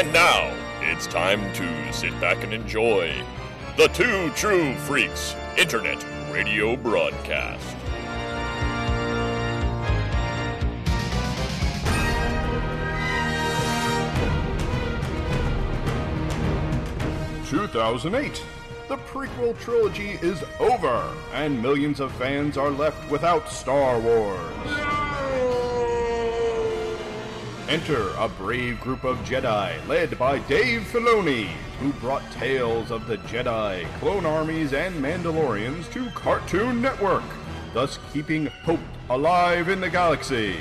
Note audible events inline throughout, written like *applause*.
And now it's time to sit back and enjoy the Two True Freaks Internet Radio Broadcast. Two thousand eight. The prequel trilogy is over, and millions of fans are left without Star Wars. Enter a brave group of Jedi led by Dave Filoni, who brought tales of the Jedi, clone armies, and Mandalorians to Cartoon Network, thus keeping hope alive in the galaxy.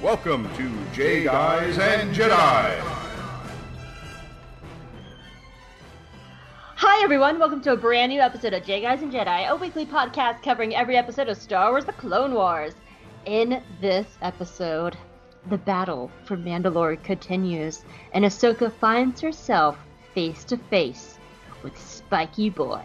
Welcome to J Guys and Jedi. Hi everyone, welcome to a brand new episode of J Guys and Jedi, a weekly podcast covering every episode of Star Wars The Clone Wars. In this episode, the battle for Mandalore continues, and Ahsoka finds herself face to face with Spiky Boy.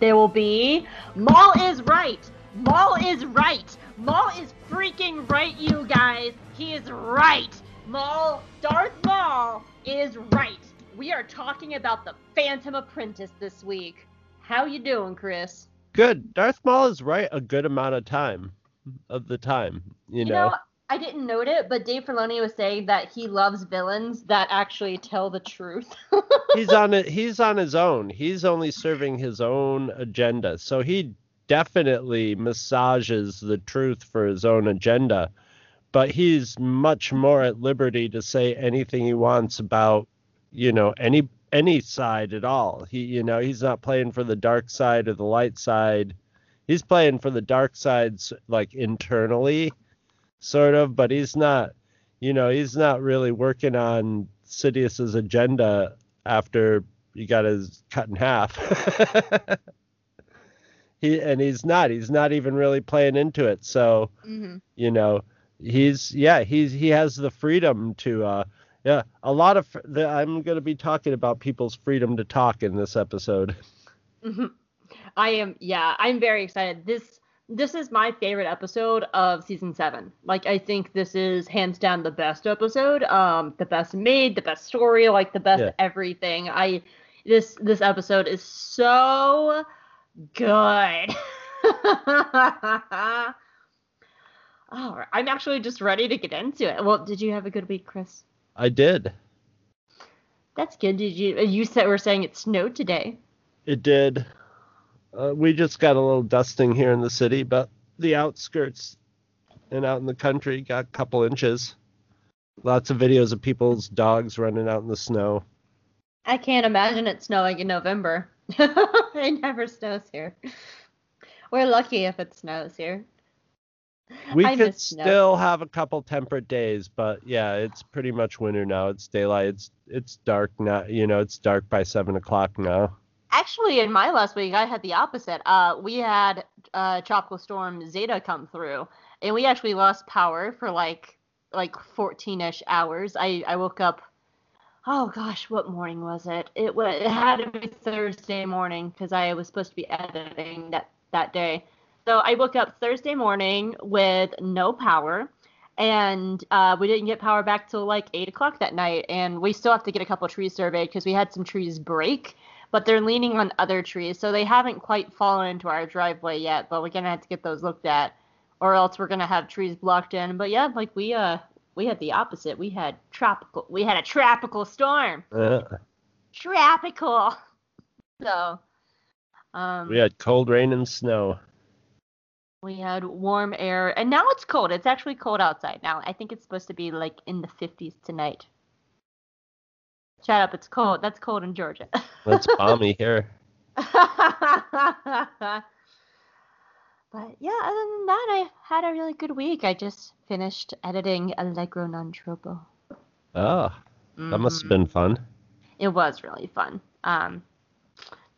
There will be Maul is right! Maul is right! Maul is freaking right, you guys! He is right! Maul, Darth Maul is right! We are talking about the Phantom Apprentice this week. How you doing, Chris? Good. Darth Maul is right a good amount of time of the time, you, You know. know, I didn't note it, but Dave Filoni was saying that he loves villains that actually tell the truth. *laughs* he's on it he's on his own. He's only serving his own agenda. So he definitely massages the truth for his own agenda. But he's much more at liberty to say anything he wants about, you know, any any side at all. He you know, he's not playing for the dark side or the light side. He's playing for the dark sides like internally sort of, but he's not, you know, he's not really working on Sidious's agenda after he got his cut in half. *laughs* he and he's not. He's not even really playing into it. So, mm-hmm. you know, he's yeah, he's he has the freedom to uh yeah, a lot of the, I'm going to be talking about people's freedom to talk in this episode. Mm-hmm. I am, yeah, I'm very excited. This this is my favorite episode of season seven. Like, I think this is hands down the best episode. Um, the best made, the best story, like the best Yeah. everything. I this this episode is so good. *laughs* Right, I'm actually just ready to get into it. Well, did you have a good week, Chris? I did. That's good. Did you? You said we're saying it snowed today. It did. Uh, we just got a little dusting here in the city, but the outskirts and out in the country got a couple inches. Lots of videos of people's dogs running out in the snow. I can't imagine it snowing in November. *laughs* it never snows here. We're lucky if it snows here. We I could still have a couple temperate days, but yeah, it's pretty much winter now. It's daylight. It's it's dark now. You know, it's dark by seven o'clock now. Actually, in my last week, I had the opposite. Uh, we had uh, tropical storm Zeta come through, and we actually lost power for like like 14ish hours. I I woke up. Oh gosh, what morning was it? It was it had to be Thursday morning because I was supposed to be editing that that day. So I woke up Thursday morning with no power, and uh, we didn't get power back till like eight o'clock that night. And we still have to get a couple trees surveyed because we had some trees break, but they're leaning on other trees, so they haven't quite fallen into our driveway yet. But we're gonna have to get those looked at, or else we're gonna have trees blocked in. But yeah, like we uh we had the opposite. We had tropical. We had a tropical storm. Uh, Tropical. So. Um, we had cold rain and snow. We had warm air, and now it's cold. It's actually cold outside now. I think it's supposed to be like in the 50s tonight. Shut up, it's cold. That's cold in Georgia. *laughs* It's balmy here. *laughs* but yeah, other than that, I had a really good week. I just finished editing Allegro Non Troppo. Oh, that must have been fun. It was really fun. Um,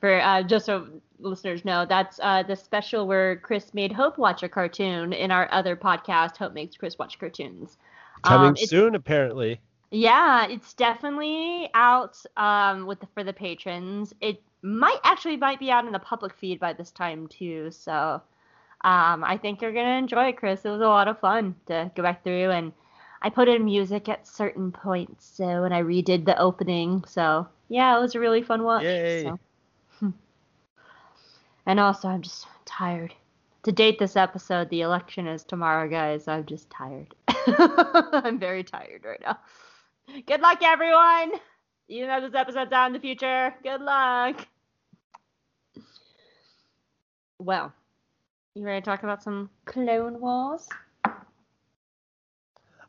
for uh, just so listeners know, that's uh, the special where Chris made Hope watch a cartoon in our other podcast, Hope Makes Chris Watch Cartoons. Coming Um, soon, apparently. Yeah, it's definitely out um, with the, for the patrons. It might actually might be out in the public feed by this time too. So um, I think you're gonna enjoy it, Chris. It was a lot of fun to go back through and I put in music at certain points, so and I redid the opening. So yeah, it was a really fun watch. Yay. So. *laughs* And also, I'm just tired. To date this episode, the election is tomorrow, guys. I'm just tired. *laughs* I'm very tired right now. Good luck, everyone. You know this episode's out in the future, good luck. Well, you ready to talk about some Clone Wars?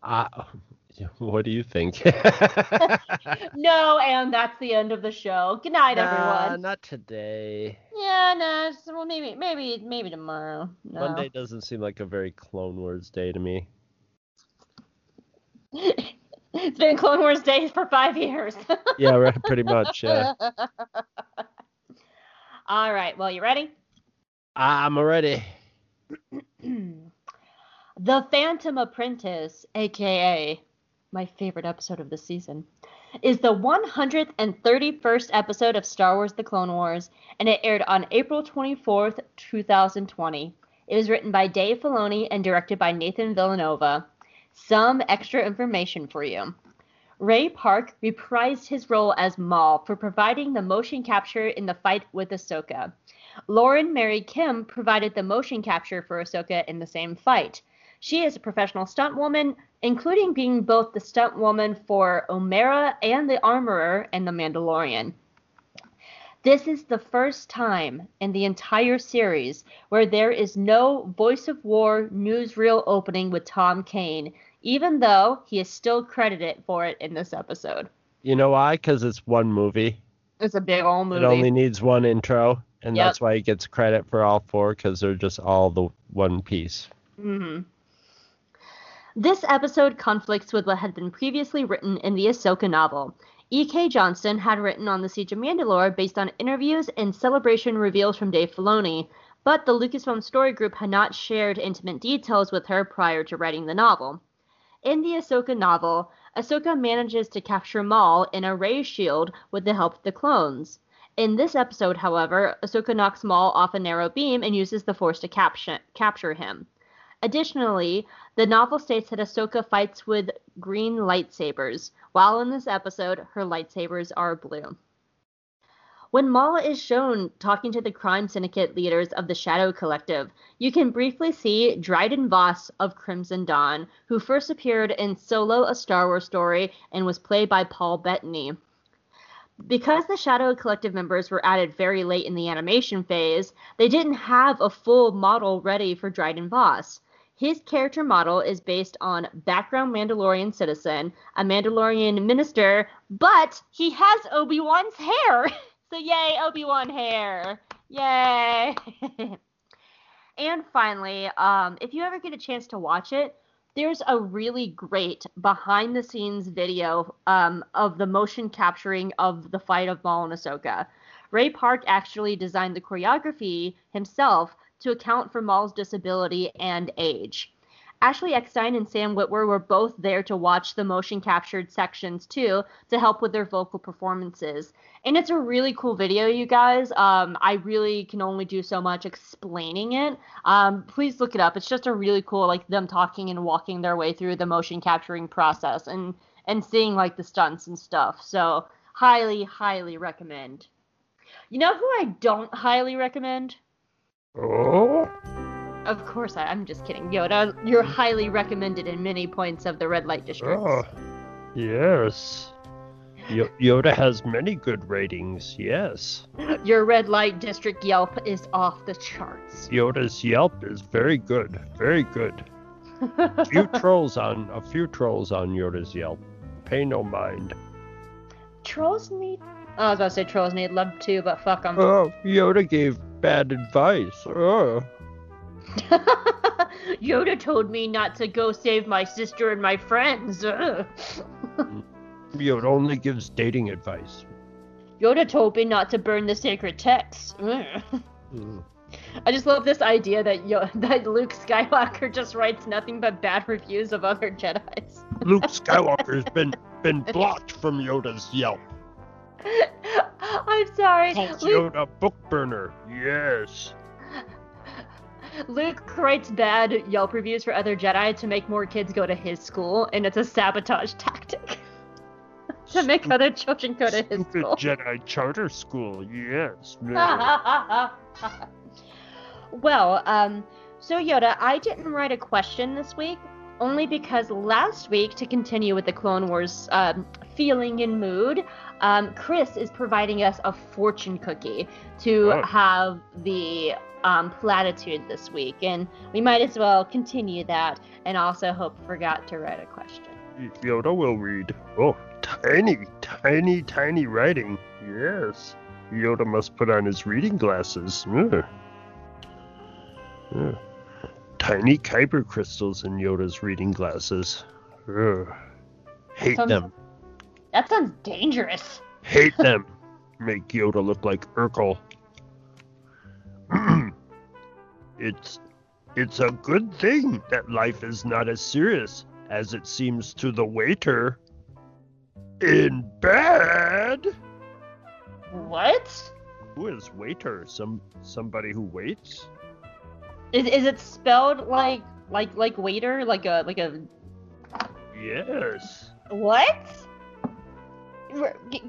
Uh, *laughs* what do you think? *laughs* *laughs* No, and that's the end of the show. Good night, Nah, everyone. not today. Yeah, no, it's- well, maybe, maybe, maybe tomorrow. No. Monday doesn't seem like a very Clone Wars day to me. It's been Clone Wars days for five years. *laughs* Yeah, right, pretty much. Yeah. *laughs* All right. Well, you ready? I'm ready. *clears throat* the Phantom Apprentice, aka my favorite episode of the season, is the 131st episode of Star Wars The Clone Wars, and it aired on April 24th, 2020. It was written by Dave Filoni and directed by Nathan Villanueva. Some extra information for you. Ray Park reprised his role as Maul for providing the motion capture in the fight with Ahsoka. Lauren Mary Kim provided the motion capture for Ahsoka in the same fight. She is a professional stunt woman, including being both the stunt woman for Omera and the armorer in The Mandalorian. This is the first time in the entire series where there is no Voice of War newsreel opening with Tom Kane, even though he is still credited for it in this episode. You know why? Because it's one movie. It's a big old movie. It only needs one intro, and Yep. that's why he gets credit for all four because they're just all the one piece. hmm This episode conflicts with what had been previously written in the Ahsoka novel. E.K. Johnston had written on the Siege of Mandalore based on interviews and celebration reveals from Dave Filoni, but the Lucasfilm Story Group had not shared intimate details with her prior to writing the novel. In the Ahsoka novel, Ahsoka manages to capture Maul in a ray shield with the help of the clones. In this episode, however, Ahsoka knocks Maul off a narrow beam and uses the Force to capture, him. Additionally, the novel states that Ahsoka fights with green lightsabers, while in this episode, her lightsabers are blue. When Maul is shown talking to the crime syndicate leaders of the Shadow Collective, you can briefly see Dryden Voss of Crimson Dawn, who first appeared in Solo, a Star Wars story, and was played by Paul Bettany. Because the Shadow Collective members were added very late in the animation phase, they didn't have a full model ready for Dryden Voss. His character model is based on background Mandalorian citizen, a Mandalorian minister, but he has Obi Wan's hair. *laughs* so, yay, Obi Wan hair. Yay. *laughs* and finally, um, if you ever get a chance to watch it, there's a really great behind the scenes video um, of the motion capturing of the fight of Maul and Ahsoka. Ray Park actually designed the choreography himself to account for Maul's disability and age. Ashley Eckstein and Sam Witwer were both there to watch the motion captured sections too to help with their vocal performances. And it's a really cool video, you guys. Um, I really can only do so much explaining it. Um, please look it up. It's just a really cool, like them talking and walking their way through the motion capturing process and and seeing like the stunts and stuff. So highly, highly recommend. You know who I don't highly recommend? Oh. Of course, I, I'm just kidding. Yoda, you're highly recommended in many points of the red light district. Oh, yes. Yo- Yoda has many good ratings, yes. Your red light district Yelp is off the charts. Yoda's Yelp is very good, very good. a few *laughs* trolls on a few trolls on Yoda's Yelp. Pay no mind. Trolls need. Oh, I was about to say trolls need love too, but fuck them. Oh, Yoda gave bad advice. Oh. *laughs* Yoda told me not to go save my sister and my friends. Yoda only gives dating advice. *laughs* Yoda told me not to burn the sacred texts. *laughs* Mm. I just love this idea that Yo- that Luke Skywalker just writes nothing but bad reviews of other Jedi's. Luke Skywalker's been been blocked from Yoda's Yelp. I'm sorry. Calls Luke, Yoda book burner. Yes. Luke writes bad Yelp reviews for other Jedi to make more kids go to his school, and it's a sabotage *laughs* tactic to make other children go to his school. Jedi charter school. Yes. *laughs* well, um, so Yoda, I didn't write a question this week, only because last week, to continue with the Clone Wars um, feeling and mood, um, Chris is providing us a fortune cookie to Oh. have the um, platitude this week, and we might as well continue that. And also, Hope forgot to write a question. Yoda will read. Oh, tiny, tiny, tiny writing. Yes. Yoda must put on his reading glasses. Ugh. Ugh. Tiny kyber crystals in Yoda's reading glasses. Ugh. Hate Sounds- them. That sounds dangerous. Hate them. *laughs* Make Yoda look like Urkel. *clears throat* it's it's a good thing that life is not as serious as it seems to the waiter. In bed. What? Who is waiter? Some somebody who waits? Is, is it spelled like like like waiter like a like a Yes. what?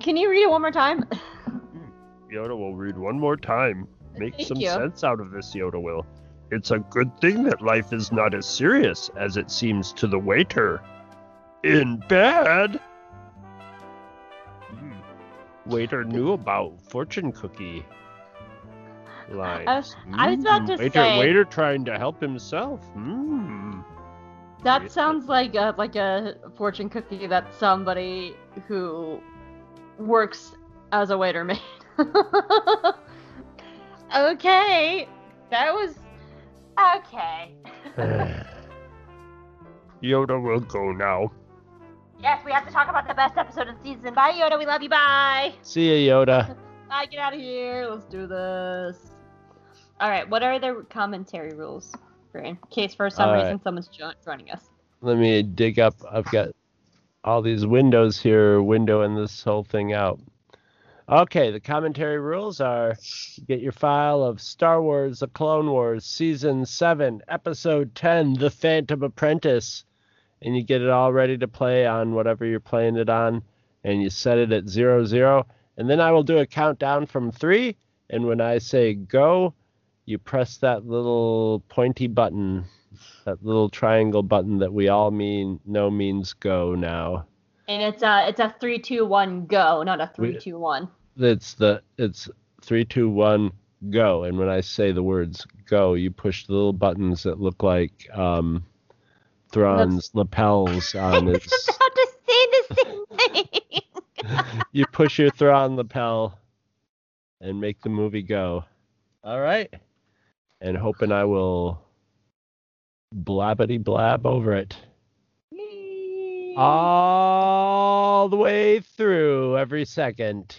Can you read it one more time? Hmm. Yoda will read one more time. Make Thank some you. sense out of this, Yoda will. It's a good thing that life is not as serious as it seems to the waiter. In bed? Hmm. Waiter knew about fortune cookie lines. I was- I was about Hmm, to waiter, say- Waiter trying to help himself. Hmm. That sounds like a like a fortune cookie that somebody who works as a waiter made. *laughs* okay, that was okay. *laughs* Yoda will go now. yes, we have to talk about the best episode of the season. Bye, Yoda. We love you. Bye. See ya, Yoda. *laughs* Bye. Get out of here. Let's do this. All right. What are the commentary rules? For in case for some All right. reason someone's jo- joining us. Let me dig up. I've got all these windows here, windowing this whole thing out. Okay, the commentary rules are get your file of Star Wars The Clone Wars Season 7, Episode 10, The Phantom Apprentice, and you get it all ready to play on whatever you're playing it on, and you set it at zero zero. And then I will do a countdown from three, and when I say go, you press that little pointy button that little triangle button that we all mean know means go now. And it's a it's a three two one go, not a We- three two one. It's the it's three, two, one, go. And when I say the words go, you push the little buttons that look like um, Thrawn's lapels *laughs* I on was his. about to say the same thing. *laughs* you push your Thrawn lapel and make the movie go. All right. And hoping I will blabbity blab over it. all the way through every second.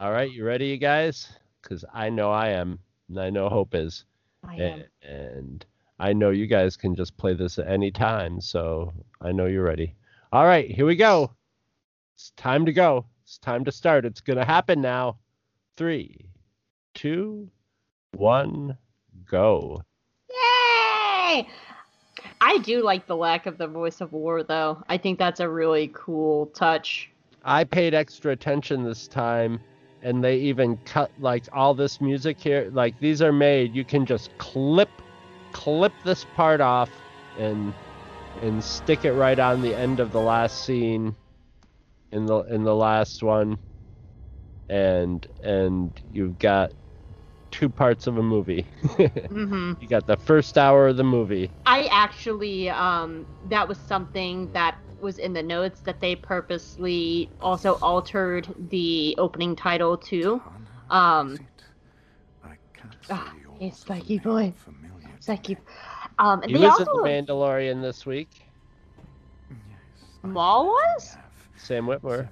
All right, you ready, you guys? Because I know I am, and I know Hope is, I and I know you guys can just play this at any time. So I know you're ready. All right, here we go. It's time to go. It's time to start. It's gonna happen now. Three, two, one, go. Yay! I do like the lack of the voice of war, though. I think that's a really cool touch. I paid extra attention this time, and they even cut like all this music here. Like these are made. You can just clip, clip this part off, and and stick it right on the end of the last scene, in the in the last one, and and you've got two parts of a movie. *laughs* hmm you got the first hour of the movie. I actually, um, that was something that was in the notes that they purposely also altered the opening title to. Um, ah, hey, Spiky boy. Spiky. Um, and He they was in also the Mandalorian this week. Maul was. Sam Witwer.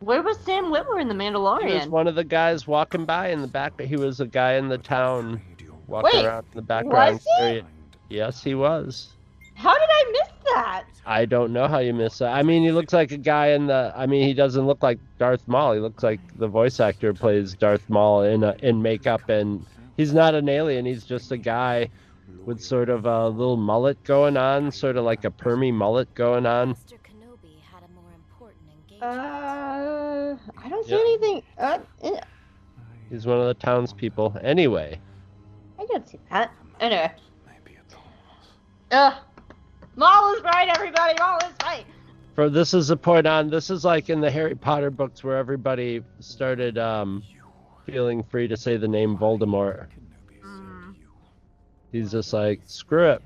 Where was Sam Witwer in the Mandalorian? He was one of the guys walking by in the back. He was a guy in the town walking Wait, around in the background. was he? area. Yes, he was. How did I miss that? I don't know how you miss that. I mean, he looks like a guy in the. I mean, he doesn't look like Darth Maul. He looks like the voice actor plays Darth Maul in a, in makeup, and he's not an alien. He's just a guy with sort of a little mullet going on, sort of like a permy mullet going on. Master Kenobi had a more important engagement. Uh, I don't see Yeah. anything. Uh, eh, He's one of the townspeople. Anyway, I don't see that. Anyway. Ugh. Maul is right, everybody. Maul is right. for this is the point on. This is like in the Harry Potter books where everybody started um, feeling free to say the name Voldemort. Mm. He's just like screw it.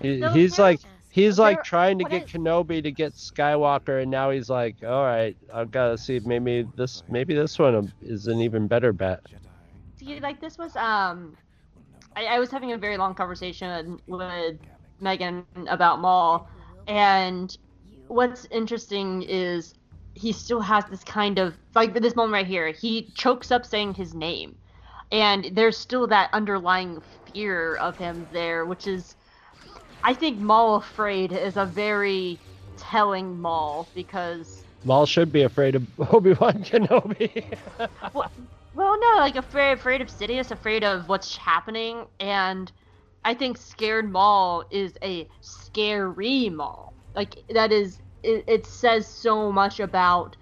He, he's like he's there- like trying to get is- Kenobi to get Skywalker, and now he's like, all right, I've got to see maybe this maybe this one is an even better bet. See, like this was um, I, I was having a very long conversation with Megan about Maul, and what's interesting is he still has this kind of like for this moment right here, he chokes up saying his name, and there's still that underlying fear of him there, which is, I think Maul afraid is a very telling Maul because Maul should be afraid of *laughs* Obi Wan Kenobi. Well, no, like afraid, afraid of Sidious, afraid of what's happening, and I think scared Maul is a scary Maul. Like that is, it, it says so much about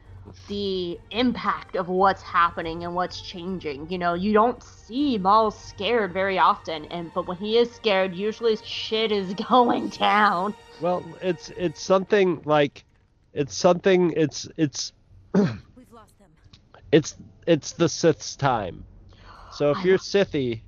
the impact of what's happening and what's changing. You know, you don't see Maul scared very often, and but when he is scared, usually shit is *laughs* going down. well, it's it's something like it's something it's it's *clears throat* we've lost them. it's it's the Sith's time. So if I you're know. Sithy,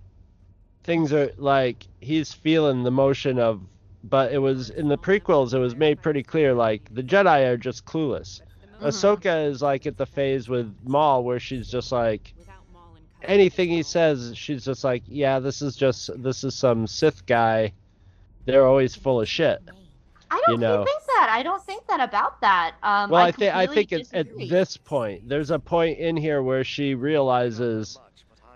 things are like he's feeling the motion of. But it was in the prequels. It was made pretty clear, like the Jedi are just clueless. Mhm. Ahsoka is like at the phase with Maul where she's just like Without Maul and anything he says, she's just like, yeah, this is just this is some Sith guy. They're always full of shit. I don't You know. think that. I don't think that about that. Um, Well, I, I think I think it's at this point, there's a point in here where she realizes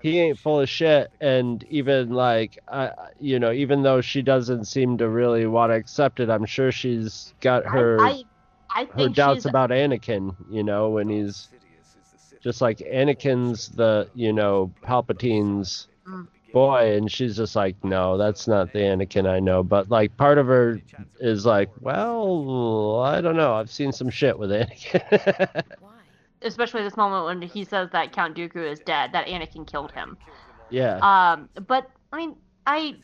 he ain't full of shit, and even like, uh, you know, even though she doesn't seem to really want to accept it, I'm sure she's got her I, I, I her doubts about Anakin. You know, when he's just like Anakin's the you know Palpatine's Mm. boy, and she's just like, no, that's not the Anakin I know. But like, part of her is like, well, I don't know. I've seen some shit with Anakin. *laughs* *laughs* especially this moment when he says that Count Dooku is dead, that Anakin killed him. yeah. Um, but I mean, I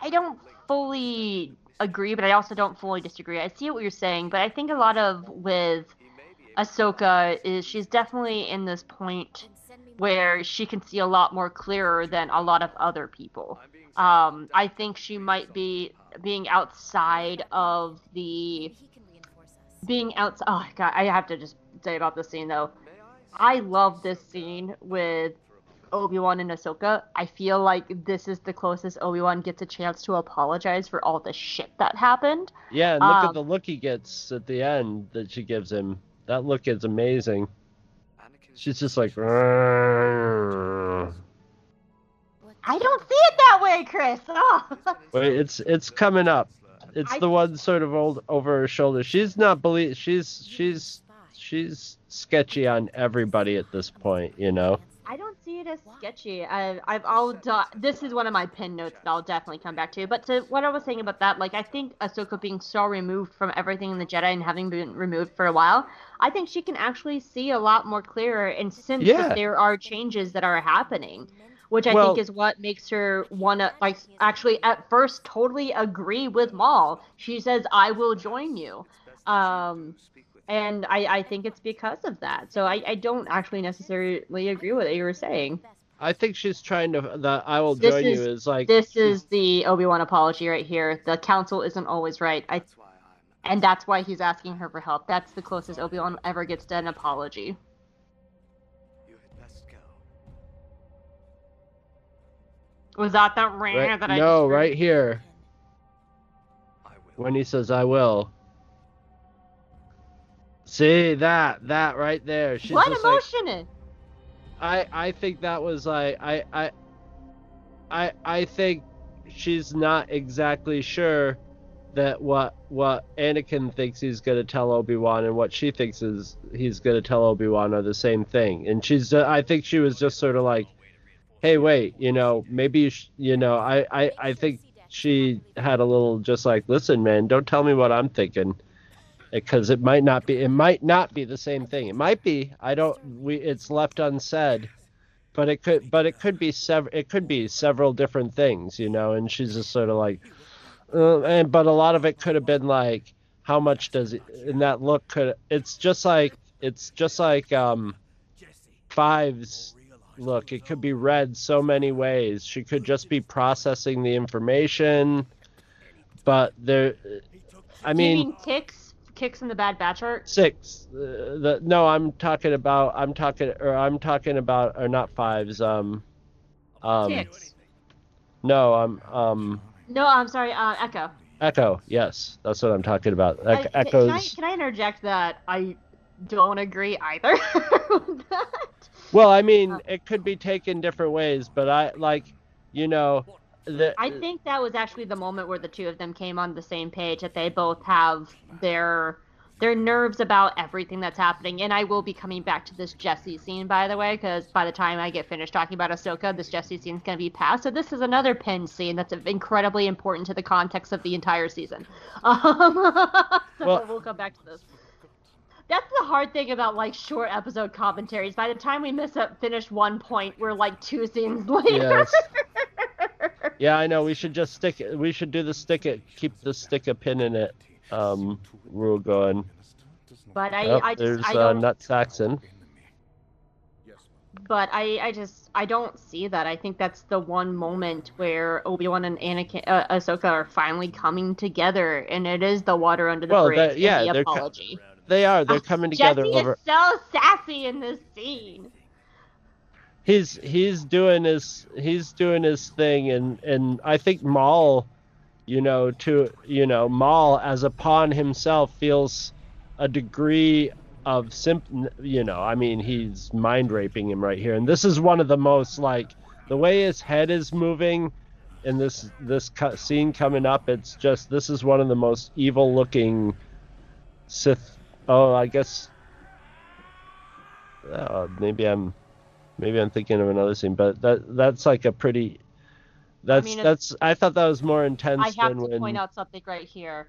I don't fully agree, but I also don't fully disagree. I see what you're saying, but I think a lot of with Ahsoka is she's definitely in this point Then send me where she can see a lot more clearer than a lot of other people. Um, I think she might be being outside of the He can reinforce us. being outside. Oh god, I have to just say about this scene though. I love this scene with Obi Wan and Ahsoka. I feel like this is the closest Obi Wan gets a chance to apologize for all the shit that happened. Yeah, and look um, at the look he gets at the end that she gives him. That look is amazing. She's just like. I don't see it that way, Chris. Oh. *laughs* wait, it's it's coming up. It's I- the one sort of old over her shoulder. She's not believe. She's she's. She's sketchy on everybody at this point. You know. I don't see it as sketchy. I, I've all done. This is one of my pin notes that I'll definitely come back to. But to what I was saying about that, like I think Ahsoka being so removed from everything in the Jedi and having been removed for a while, I think she can actually see a lot more clearer and sense Yeah. that there are changes that are happening, which I Well- think is what makes her wanna like actually at first totally agree with Maul. She says, "I will join you." Um, and I, I think it's because of that. So I, I don't actually necessarily agree with what you were saying. I think she's trying to. The I will This join is- you is like. This is the Obi Wan apology right here. The council isn't always right. I, and that's why he's asking her for help. That's the closest Obi Wan ever gets to an apology. Was that that rare right, that I no, just heard? right here when he says I will. See that that right there. She's What just like. I I think that was like I I I I think she's not exactly sure that what what Anakin thinks he's gonna tell Obi Wan and what she thinks is he's gonna tell Obi Wan are the same thing. And she's uh, I think she was just sort of like hey, wait, you know, maybe you, sh- you know, I, I, I think she had a little just like, listen, man, don't tell me what I'm thinking, because it might not be, it might not be the same thing. It might be. I don't. We, it's left unsaid, but it could, but it could be several. It could be several different things, you know. And she's just sort of like, uh, and but a lot of it could have been like, how much does it? And that look could. It's just like, it's just like um, fives look it could be read so many ways she could just be processing the information but there i mean, mean kicks? Kicks in the Bad Batch art? six uh, the no i'm talking about i'm talking or i'm talking about or not fives um um kicks. no i'm um No, I'm sorry. Uh, Echo. echo yes that's what i'm talking about I- Ec- echoes Can I, can I interject that I don't agree either *laughs* with that? well i mean Uh, it could be taken different ways but i like you know the, I think that was actually the moment where the two of them came on the same page that they both have their their nerves about everything that's happening. And I will be coming back to this Jesse scene, by the way, because by the time I get finished talking about Ahsoka, this Jesse scene is going to be past. So this is another pin scene that's incredibly important to the context of the entire season. *laughs* Um, *laughs* so Well- we'll come back to this. That's the hard thing about like short episode commentaries. By the time we miss a finish one point, we're like two scenes *laughs* later. Yes. Yeah, I know. We should just stick it. We should do the stick it, keep the stick a pin in it um, rule going. But I, Yep, I there's just, I uh. Nut Saxon. But I, I just, I don't see that. I think that's the one moment where Obi Wan and Anakin, uh, Ahsoka are finally coming together, and it is the water under the Well, bridge. that- yeah, the they're co- apology. They are. They're *laughs* coming together Jesse over. is so sassy in this scene. He's he's doing his he's doing his thing, and and I think Maul, you know, to you know Maul as a pawn himself feels a degree of simp. You know, I mean, he's mind raping him right here, and this is one of the most like the way his head is moving in this this scene coming up. It's just this is one of the most evil looking Sith. Oh, I guess. Uh, maybe I'm maybe I'm thinking of another scene, but that that's like a pretty. That's mean, that's. I thought that was more intense I have to when. point out something right here.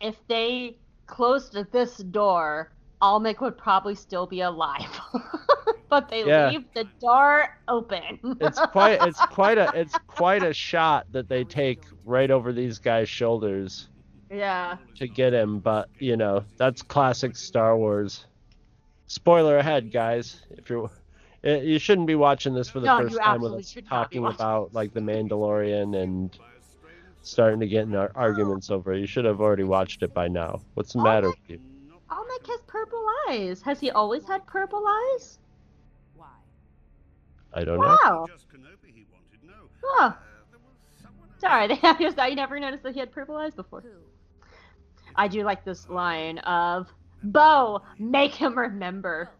If they closed this door, Almec would probably still be alive. *laughs* but they Yeah. leave the door open. it's quite *laughs* it's quite a it's quite a shot that they take right over these guys' shoulders yeah. to get him, but you know that's classic Star Wars. Spoiler ahead, guys. If you're eh, you shouldn't be watching this for the No, first time with us should not be talking about like the Mandalorian and starting to get in ar- arguments over it. You should have already watched it by now. What's the matter with you? Almec has purple eyes. Has he always had purple eyes? Why? I don't know. Wow. Just Kenobi he wanted, no. Huh. Uh. Sorry, *laughs* I just I never noticed that he had purple eyes before. I do like this line of Bo, make him remember.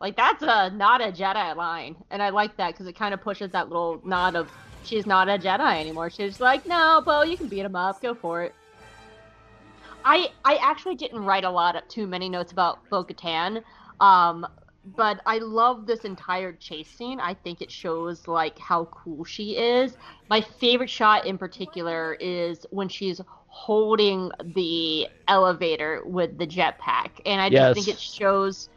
Help him remember. Like that's a not a Jedi line, and I like that because it kind of pushes that little nod of she's not a Jedi anymore. She's like, no, Bo, you can beat him up, go for it. I I actually didn't write a lot of too many notes about Bo-Katan, um, but I love this entire chase scene. I think it shows like how cool she is. My favorite shot in particular is when she's holding the elevator with the jetpack, and I just think it shows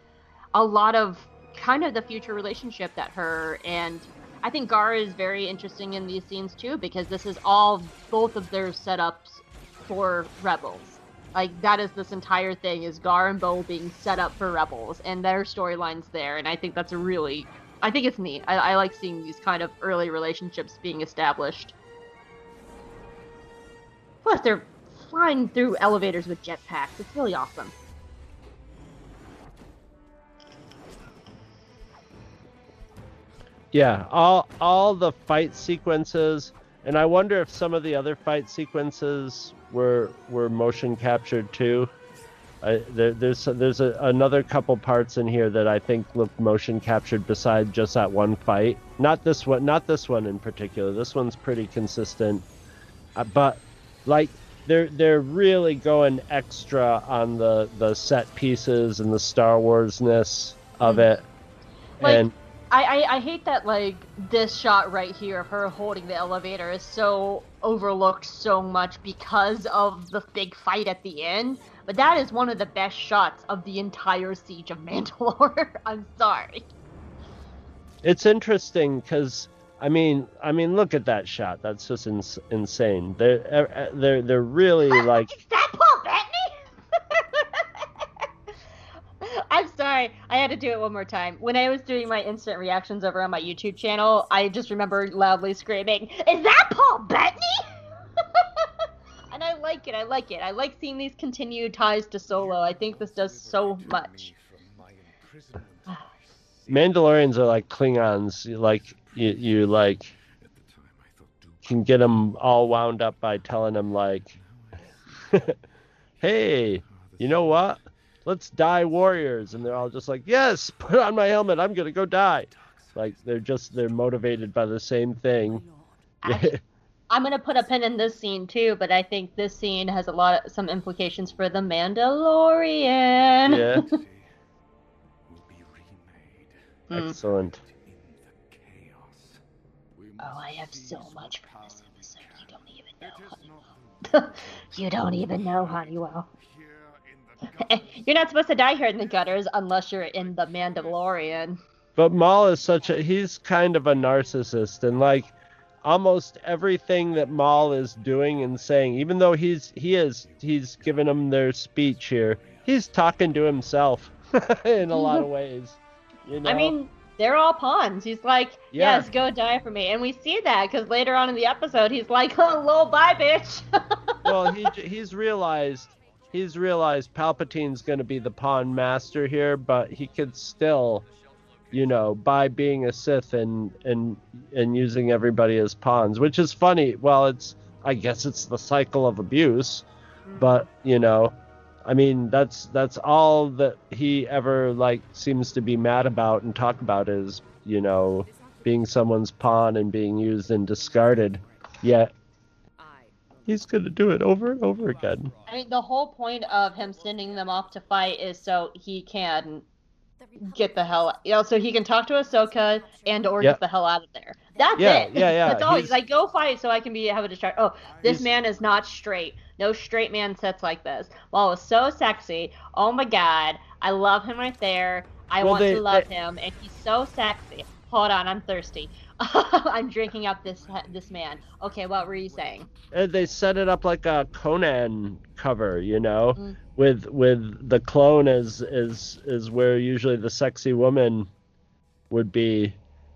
a lot of kind of the future relationship that her and I think Gar is very interesting in these scenes too because this is all both of their setups for Rebels. Like that is this entire thing is Gar and Bo being set up for Rebels and their storylines there, and I think that's a really I think it's neat. I, I like seeing these kind of early relationships being established. Plus, they're flying through elevators with jetpacks. It's really awesome. Yeah, all all the fight sequences, and I wonder if some of the other fight sequences were were motion captured too. I, there, there's there's a, another couple parts in here that I think look motion captured beside just that one fight. Not this one, not this one in particular. This one's pretty consistent, uh, but like they're they're really going extra on the the set pieces and the Star Warsness of it, Like- and I, I I hate that like this shot right here of her holding the elevator is so overlooked so much because of the big fight at the end. But that is one of the best shots of the entire siege of *laughs* Mandalore. I'm sorry. It's interesting because I mean, I mean, look at that shot. That's just ins- insane. They're they're they're really *laughs* like Is that Bettany? I'm sorry. I had to do it one more time. When I was doing my instant reactions over on my YouTube channel, I just remember loudly screaming, "Is that Paul Bettany?" *laughs* and I like it. I like it. I like seeing these continued ties to Solo. I think this does so much. *sighs* Mandalorians are like Klingons. Like you you like can get them all wound up by telling them like, *laughs* "Hey, you know what? Let's die warriors," and they're all just like, "Yes, *laughs* put on my helmet. I'm gonna go die." Like they're just they're motivated by the same thing. Actually, *laughs* I'm gonna put a pin in this scene too, but I think this scene has a lot of some implications for the Mandalorian. yeah, *laughs* will be remade Mm. excellent. in the chaos. We Oh, I have so much the from this episode. You don't even know, Honeywell. you don't even know, Honeywell. here in the gutters. *laughs* You're not supposed to die here in the gutters unless you're in the Mandalorian. But Maul is such a he's kind of a narcissist and like almost everything that Maul is doing and saying, even though he's he is he's giving them their speech here, he's talking to himself *laughs* in a lot of *laughs* ways. You know? I mean, they're all pawns. He's like, Yeah. yes, go die for me. And we see that because later on in the episode, he's like, oh, lol, bye, bitch. well, he, he's realized he's realized Palpatine's going to be the pawn master here, but he could still, you know, by being a Sith and and and using everybody as pawns, which is funny. Well, it's I guess it's the cycle of abuse, but you know, I mean that's that's all that he ever like seems to be mad about and talk about is you know being someone's pawn and being used and discarded. Yet he's gonna do it over and over again. I mean, the whole point of him sending them off to fight is so he can get the hell, out. you know, so he can talk to Ahsoka and or Yeah. get the hell out of there. That's Yeah, it. yeah, yeah, That's all. He's, he's- like, go fight so I can be have a distraction. Oh, this He's- man is not straight. No straight man sits like this. Well, it was so sexy. Oh my god, I love him right there. I Well, want they- to love they- him, and he's so sexy. Hold on, I'm thirsty. *laughs* I'm drinking up this this man. Okay, what were you saying? And they set it up like a Conan cover, you know, Mm. with with the clone as is is where usually the sexy woman would be,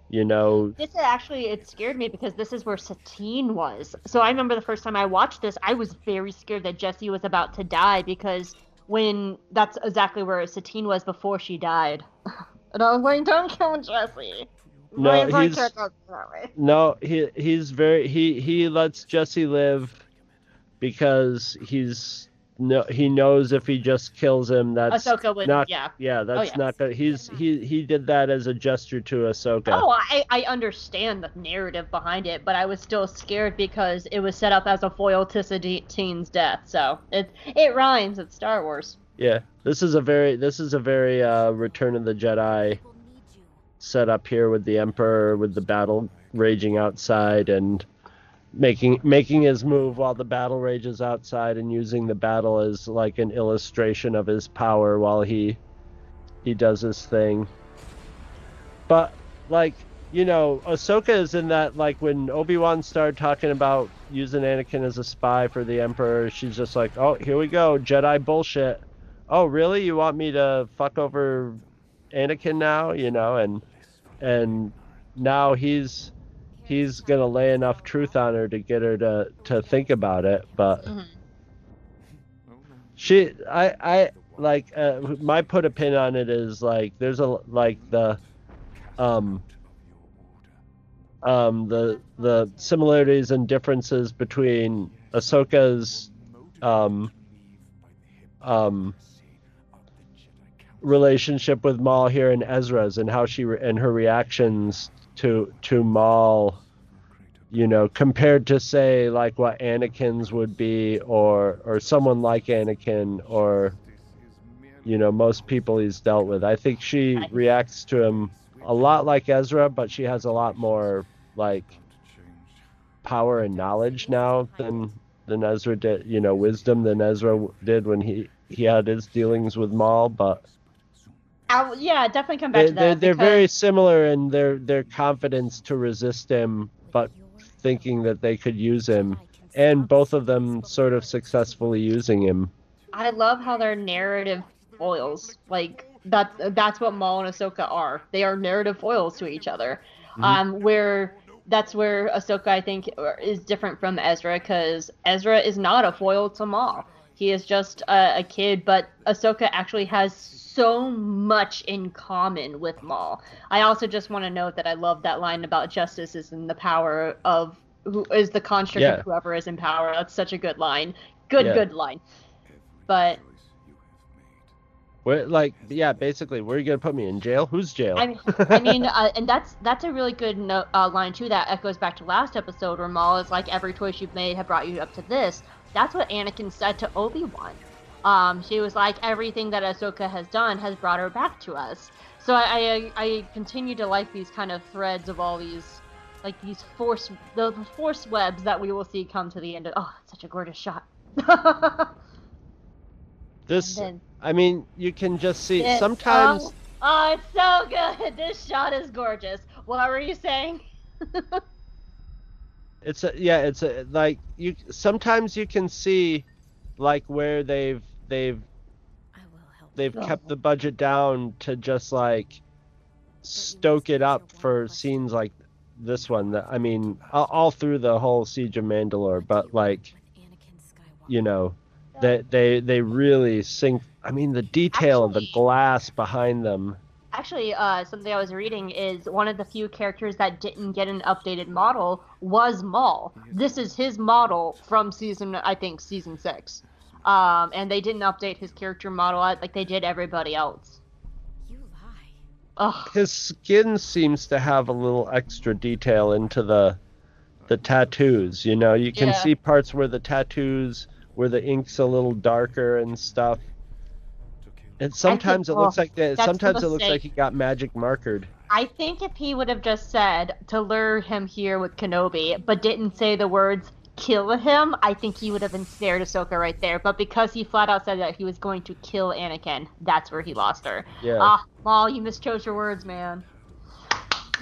you know. This is actually it scared me because this is where Satine was. So I remember the first time I watched this, I was very scared that Jesse was about to die because when that's exactly where Satine was before she died. *laughs* and I was like, "Don't kill Jesse." No, he's- character that way? No, he he's very he he lets Jesse live because he's no he knows if he just kills him that's Ahsoka would, not yeah. yeah that's yeah. not good. He's he he did that as a gesture to Ahsoka. Oh, I, I understand the narrative behind it, but I was still scared because it was set up as a foil to Satine's death. So it it rhymes. It's Star Wars. Yeah, this is a very this is a very uh, Return of the Jedi will need you. Set up here with the Emperor with the battle raging outside and making making his move while the battle rages outside and using the battle as like an illustration of his power while he he does his thing. But like you know, Ahsoka is in that like when Obi Wan started talking about using Anakin as a spy for the Emperor, she's just like, oh, here we go, Jedi bullshit. Oh, really? You want me to fuck over Anakin now? You know, and and now he's he's gonna lay enough truth on her to get her to to think about it. But Mhm. she, I, I like uh, my put a pin on it is like there's a like the um um the the similarities and differences between Ahsoka's um um relationship with Maul here in Ezra's and how she re- and her reactions to to Maul you know compared to say like what Anakin's would be or or someone like Anakin or you know most people he's dealt with I think she reacts to him a lot like Ezra, but she has a lot more like power and knowledge now than than Ezra did. You know, wisdom than Ezra did when he he had his dealings with Maul. But I, yeah, definitely come back they, to they're that. they're because- very similar in their their confidence to resist him, but thinking that they could use him, and both of them sort of successfully using him. I love how they're narrative foils. Like that that's what Maul and Ahsoka are. They are narrative foils to each other. Mm-hmm. Um, where that's where Ahsoka I think is different from Ezra because Ezra is not a foil to Maul. He is just a, a kid, but Ahsoka actually has so much in common with Maul. I also just want to note that I love that line about justice is in the power of who is the construct Yeah. of whoever is in power. That's such a good line. Good, Yeah. good line. But Where, like, yeah, basically, where are you gonna put me in jail? Who's jail? I mean, I mean, uh, and that's that's a really good no, uh, line too. That echoes back to last episode where Maul is like, "Every choice you've made have brought you up to this." That's what Anakin said to Obi Wan. Um, she was like, "Everything that Ahsoka has done has brought her back to us." So I, I, I continue to like these kind of threads of all these, like these force, the force webs that we will see come to the end of. Oh, such a gorgeous shot. *laughs* this, then- I mean, you can just see sometimes. so- oh, it's so good. *laughs* This shot is gorgeous. What were you saying? *laughs* It's a yeah, it's a like you sometimes you can see like where they've they've I will help. they've Oh. kept the budget down to just like stoke it up for scenes like this one that I mean all, all through the whole siege of Mandalore but like you know they they they really sink I mean the detail of the glass behind them Actually, uh, something I was reading is one of the few characters that didn't get an updated model was Maul. This is his model from season, I think, season six. Um, and they didn't update his character model like they did everybody else. You lie. Ugh. his skin seems to have a little extra detail into the the tattoos you know you can Yeah. see parts where the tattoos where the ink's a little darker and stuff and sometimes it looks oh, like that sometimes it looks like he got magic markered I think if he would have just said to lure him here with Kenobi, but didn't say the words kill him, I think he would have ensnared Ahsoka right there. But because he flat out said that he was going to kill Anakin, that's where he lost her. yeah Ah, Maul, you mischose your words, man.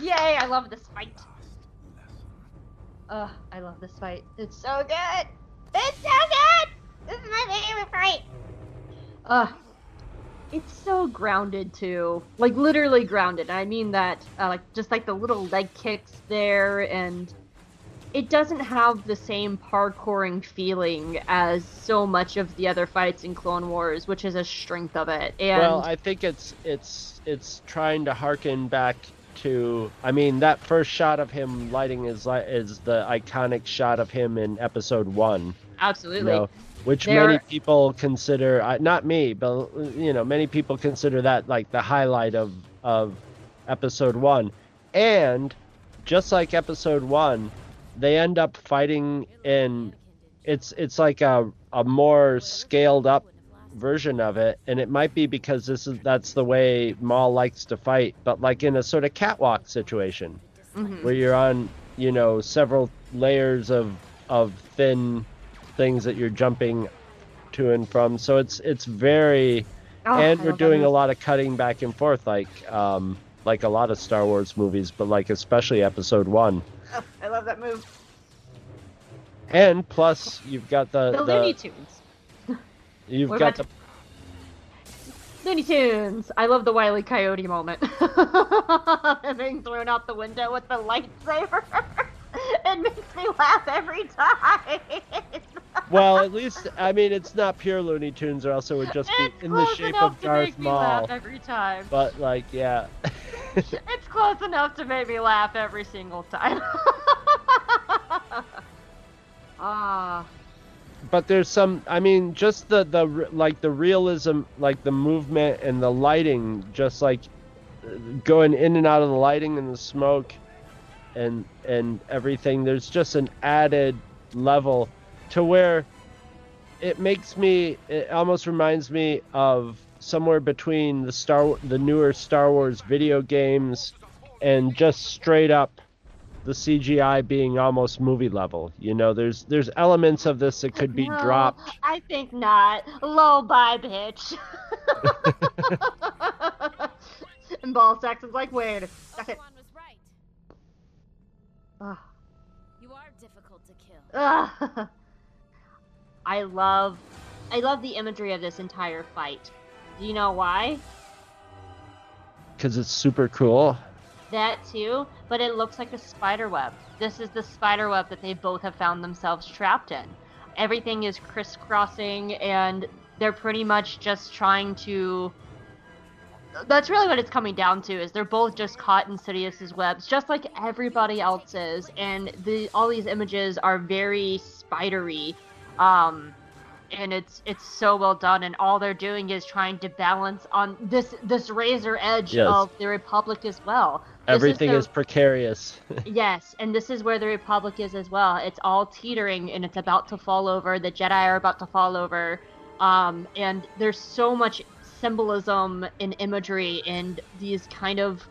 Yay, I love this fight. Ugh, I love this fight. It's so good. It's so good. This is my favorite fight. Ugh, it's so grounded too. Like literally grounded. I mean that. Uh, like just like the little leg kicks there, and it doesn't have the same parkouring feeling as so much of the other fights in Clone Wars, which is a strength of it. And well i think it's it's it's trying to harken back to i mean that first shot of him lighting his light is the iconic shot of him in episode one you absolutely. know, which many people consider uh, not me but you know many people consider that like the highlight of of episode 1 and just like episode 1 they end up fighting in it's it's like a a more scaled up version of it and it might be because this is that's the way Maul likes to fight but like in a sort of catwalk situation Mhm. where you're on you know several layers of of thin things that you're jumping to and from. So it's it's very Oh, and we're doing a lot of cutting back and forth like um like a lot of Star Wars movies but like especially episode 1 Oh, *laughs* I love that move. and plus you've got the, The, the Looney Tunes. *laughs* you've We're got about the Looney Tunes. I love the Wile E. Coyote moment. and *laughs* being thrown out the window with the lightsaber. it makes me laugh every time. Well at least I mean it's not pure Looney Tunes or else it would just be it's in the shape of to Darth Maul laugh every time. but like yeah It's close enough to make me laugh every single time. *laughs* Ah, but there's some i mean just the the like the realism like the movement and the lighting just like uh, going in and out of the lighting and the smoke and and everything there's just an added level to where it makes me it almost reminds me of somewhere between the star the newer star wars video games and just straight up the CGI being almost movie level. You know, there's there's elements of this that could be No, dropped. I think not. Low bye, bitch. *laughs* and Ball is like, wait a second. Right. You are difficult to kill. *laughs* I love, I love the imagery of this entire fight. Do you know why? Because it's super cool. That too, but it looks like a spider web. This is the spider web that they both have found themselves trapped in. Everything is crisscrossing, and they're pretty much just trying to. That's really what it's coming down to. Is they're both just caught in Sidious's webs, just like everybody else is, and the all these images are very spidery, um, and it's it's so well done. And all they're doing is trying to balance on this this razor edge Yes. of the Republic as well. This Everything their- is precarious. *laughs* Yes, and this is where the Republic is as well. It's all teetering and it's about to fall over. The Jedi are about to fall over. Um, and there's so much symbolism and imagery and these kind of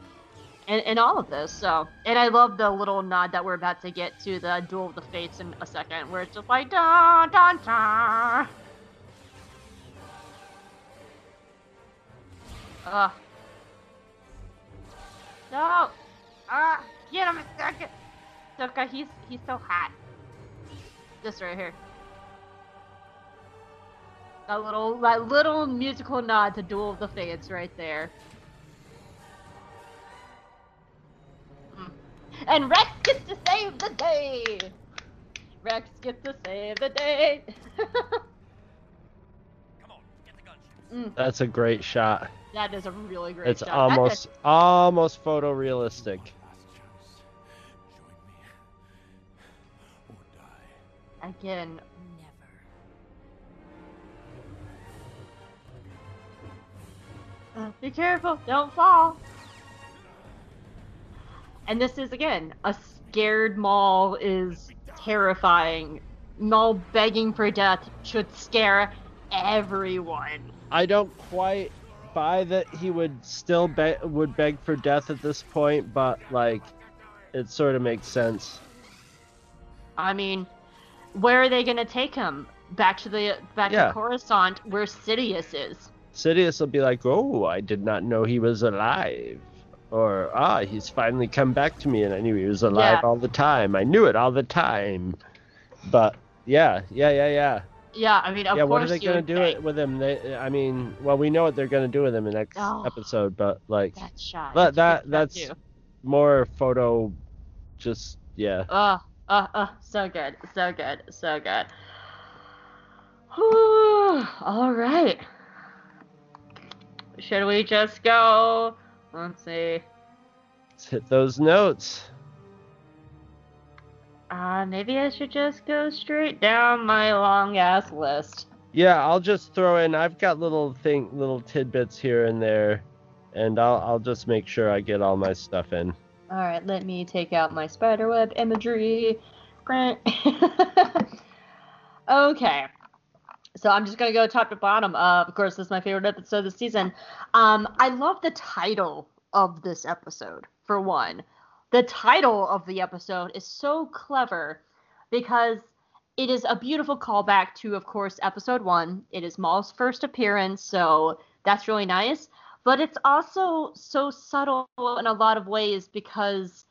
and, and all of this. So, and I love the little nod that we're about to get to the Duel of the Fates in a second, where it's just like dun dun dun. Ugh. No. Ah, get him a second. Soka, he's he's so hot. This right here. That little that little musical nod to Duel of the Fates right there. And Rex gets to save the day. Rex gets to save the day. *laughs* Mm, That's a great shot. that is a really great It's shot. That almost is- almost photorealistic. Last chance. Join me. Or die. again Never. Uh, be careful, don't fall. And this is again a scared Maul is terrifying. Maul begging for death should scare everyone. I don't quite buy that he would still be- would beg for death at this point, but like, it sort of makes sense. I mean, where are they gonna take him? Back to the back Yeah. to Coruscant, where Sidious is. Sidious will be like, "Oh, I did not know he was alive," or "Ah, he's finally come back to me, and I knew he was alive Yeah. all the time. I knew it all the time." But yeah, yeah, yeah, yeah, Yeah, I mean, of course. yeah. What are they gonna do think it with him? They, I mean, well, we know what they're gonna do with him in the next Oh. episode, but like, that shot. But It's that- that's- too. more photo, just yeah. Oh, oh, oh, so good, so good, so good. Whew, *sighs* all right. Should we just go? Let's see. Let's hit those notes. Uh, maybe I should just go straight down my long ass list. Yeah, I'll just throw in. I've got little thing, little tidbits here and there, and I'll I'll just make sure I get all my stuff in. All right, let me take out my spiderweb imagery. Grant. *laughs* okay. So I'm just gonna go top to bottom. Uh, of course, this is my favorite episode of the season. Um, I love the title of this episode. For one, the title of the episode is so clever because it is a beautiful callback to, of course, episode one. It is Maul's first appearance, so that's really nice. But it's also so subtle in a lot of ways because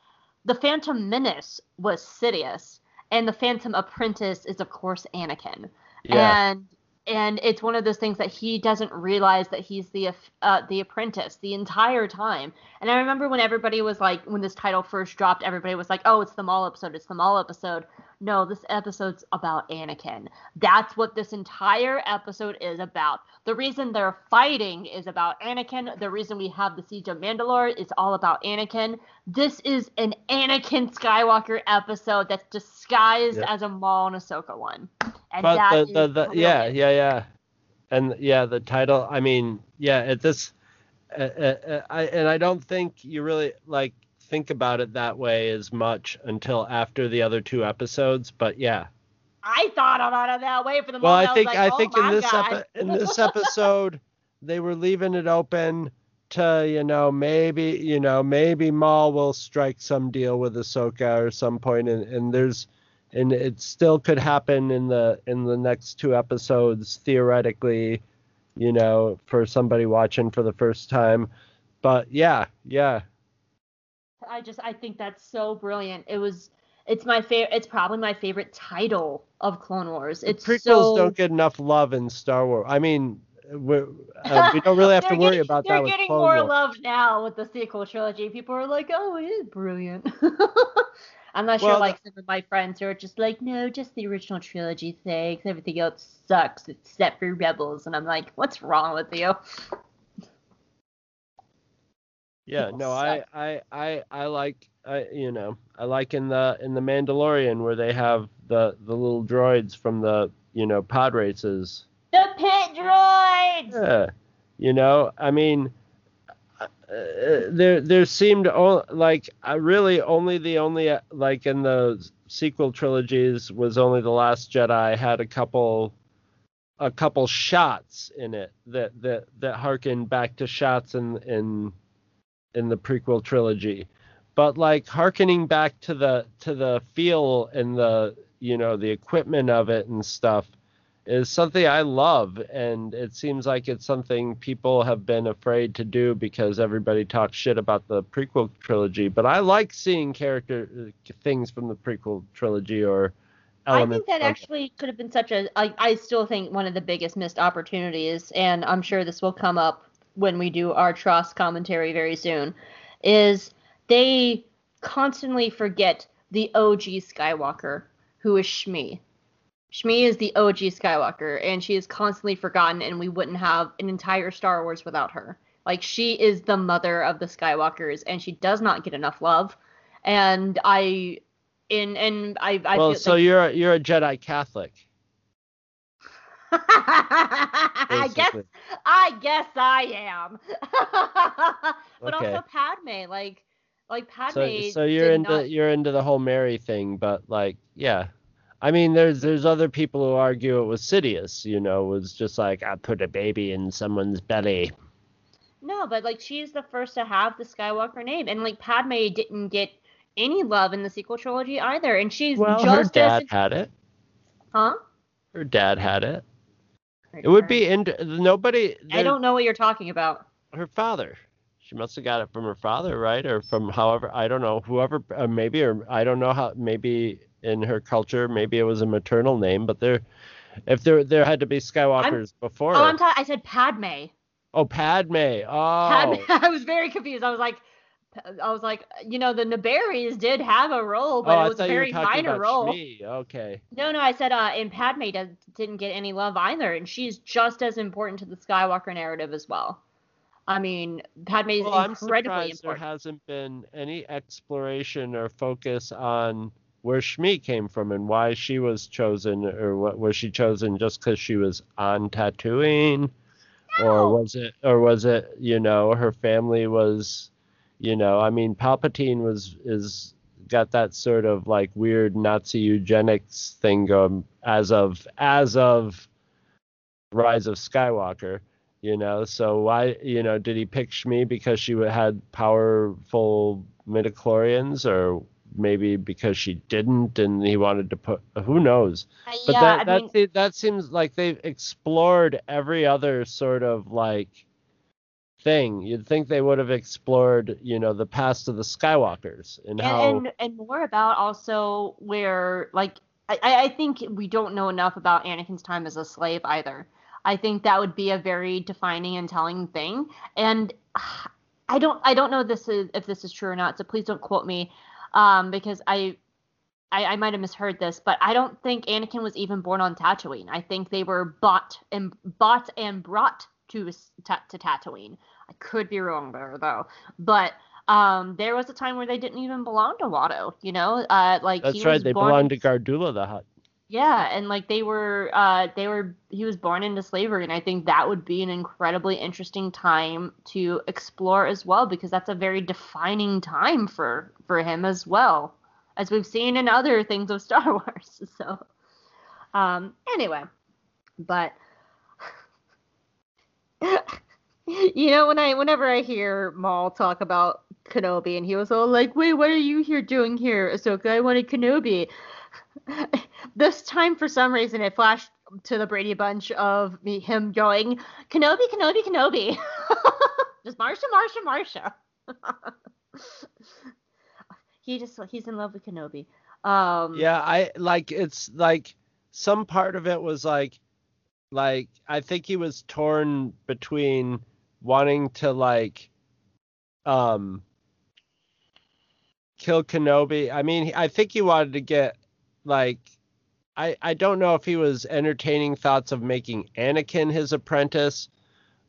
the Phantom Menace was Sidious, and the Phantom Apprentice is, of course, Anakin. Yeah, And and it's one of those things that he doesn't realize that he's the uh, the apprentice the entire time. And I remember when everybody was like, when this title first dropped, everybody was like, "Oh, it's the Maul episode. It's the Maul episode." No, this episode's about Anakin. That's what this entire episode is about. The reason they're fighting is about Anakin. The reason we have the Siege of Mandalore is all about Anakin. This is an Anakin Skywalker episode that's disguised Yeah. as a Maul and Ahsoka one. And but the, the, the yeah yeah yeah, and yeah the title. I mean yeah, at this, uh, uh, uh, I and I don't think you really like think about it that way as much until after the other two episodes. But yeah, I thought about it that way for the Well, moment. I think I like, oh think in this epi- in this episode they were leaving it open to, you know, maybe, you know, maybe Maul will strike some deal with Ahsoka or some point, and, and there's, and it still could happen in the in the next two episodes theoretically, you know, for somebody watching for the first time. But yeah, yeah, I just I think that's so brilliant. It was it's my favorite it's probably my favorite title of Clone Wars. It's prequels so don't get enough love in Star Wars. I mean, we're, uh, we don't really have to *laughs* worry getting- about They're that with getting more Wars. love now with the sequel trilogy. People are like, "Oh, it is brilliant." *laughs* I'm not sure, like some of my friends who are just like, "No, just the original trilogy, thanks. Everything else sucks except for Rebels." And I'm like, "What's wrong with you?" Yeah, no, I. I, I, I like, I, you know, I like in the in the Mandalorian where they have the the little droids from the you know pod races. The pit droids. Yeah, you know, I mean, uh, there there seemed o- like uh, really only the only uh, like in the sequel trilogies was only the Last Jedi had a couple a couple shots in it that that that harken back to shots in in in the prequel trilogy but like harkening back to the to the feel and the you know the equipment of it and stuff is something I love, and it seems like it's something people have been afraid to do because everybody talks shit about the prequel trilogy. But I like seeing character uh, things from the prequel trilogy or I think that actually could have been such a. I, I still think one of the biggest missed opportunities, and I'm sure this will come up when we do our Tross commentary very soon, is they constantly forget the OG Skywalker, who is Shmi. Shmi is the OG Skywalker, and she is constantly forgotten, and we wouldn't have an entire Star Wars without her. Like she is the mother of the Skywalkers, and she does not get enough love. And I, in and I, I well, so like, you're a- you're a Jedi Catholic. *laughs* I guess. I guess I am. *laughs* but Okay. also Padme, like like Padme. So so you're into not- you're into the whole Mary thing, but like yeah. I mean, there's there's other people who argue it was Sidious, you know, was just like I put a baby in someone's belly. No, but like she's the first to have the Skywalker name, and like Padme didn't get any love in the sequel trilogy either, and she's Well, her just dad as had it. huh? Her dad had it. It would be into nobody. I don't know what you're talking about. Her father. She must have got it from her father, right? Or from however I don't know, whoever. Uh, maybe or I don't know how. Maybe in her culture, maybe it was a maternal name, but there, if there there had to be Skywalkers before. Oh. I'm ta- I said Padme. oh, Padme. Oh. Padme. *laughs* I was very confused. I was like, I was like, you know, the Naberries did have a role, but oh, it was a thought you were very minor role. Shmi. Okay. No, no, I said, uh, and Padme does, didn't get any love either, and she's just as important to the Skywalker narrative as well. I mean, Padme is Well, I'm incredibly surprised there hasn't been any exploration or focus on where Shmi came from and why she was chosen, or what was she chosen just because she was on Tatooine, No. or was it, or was it, you know, her family was, you know, I mean, Palpatine was is got that sort of like weird Nazi eugenics thing going as of as of Rise of Skywalker you know? So why you know did he pick Shmi because she had powerful midichlorians or maybe because she didn't and he wanted to put who knows? Uh, but that I that, mean, that seems like they've explored every other sort of like thing you'd think they would have explored you know the past of the skywalkers and, how and, and and more about also where like I, I think we don't know enough about Anakin's time as a slave either. I think that would be a very defining and telling thing. And *sighs* I don't I don't know this is if this is true or not, so please don't quote me. Um, because I I, I might have misheard this, but I don't think Anakin was even born on Tatooine. I think they were bought and bought and brought to to Tatooine. I could be wrong there though, but um, there was a time where they didn't even belong to Watto. You know, uh, like that's right they belonged to Gardulla the Hutt yeah, and like they were, uh, they were, he was born into slavery, and I think that would be an incredibly interesting time to explore as well, because that's a very defining time for for him as well, as we've seen in other things of Star *laughs* Wars. So, um, anyway, but *laughs* You know, when I whenever I hear Maul talk about Kenobi and he was all like, Wait, what are you here doing here, Ahsoka? I wanted Kenobi. *laughs* this time for some reason it flashed to the Brady Bunch of me him going, Kenobi, Kenobi, Kenobi. *laughs* just Marcia, Marcia, Marcia. he just he's in love with Kenobi. Um Yeah, I like it's like some part of it was like like I think he was torn between wanting to like um kill Kenobi. I mean, I think he wanted to get like I I don't know if he was entertaining thoughts of making Anakin his apprentice,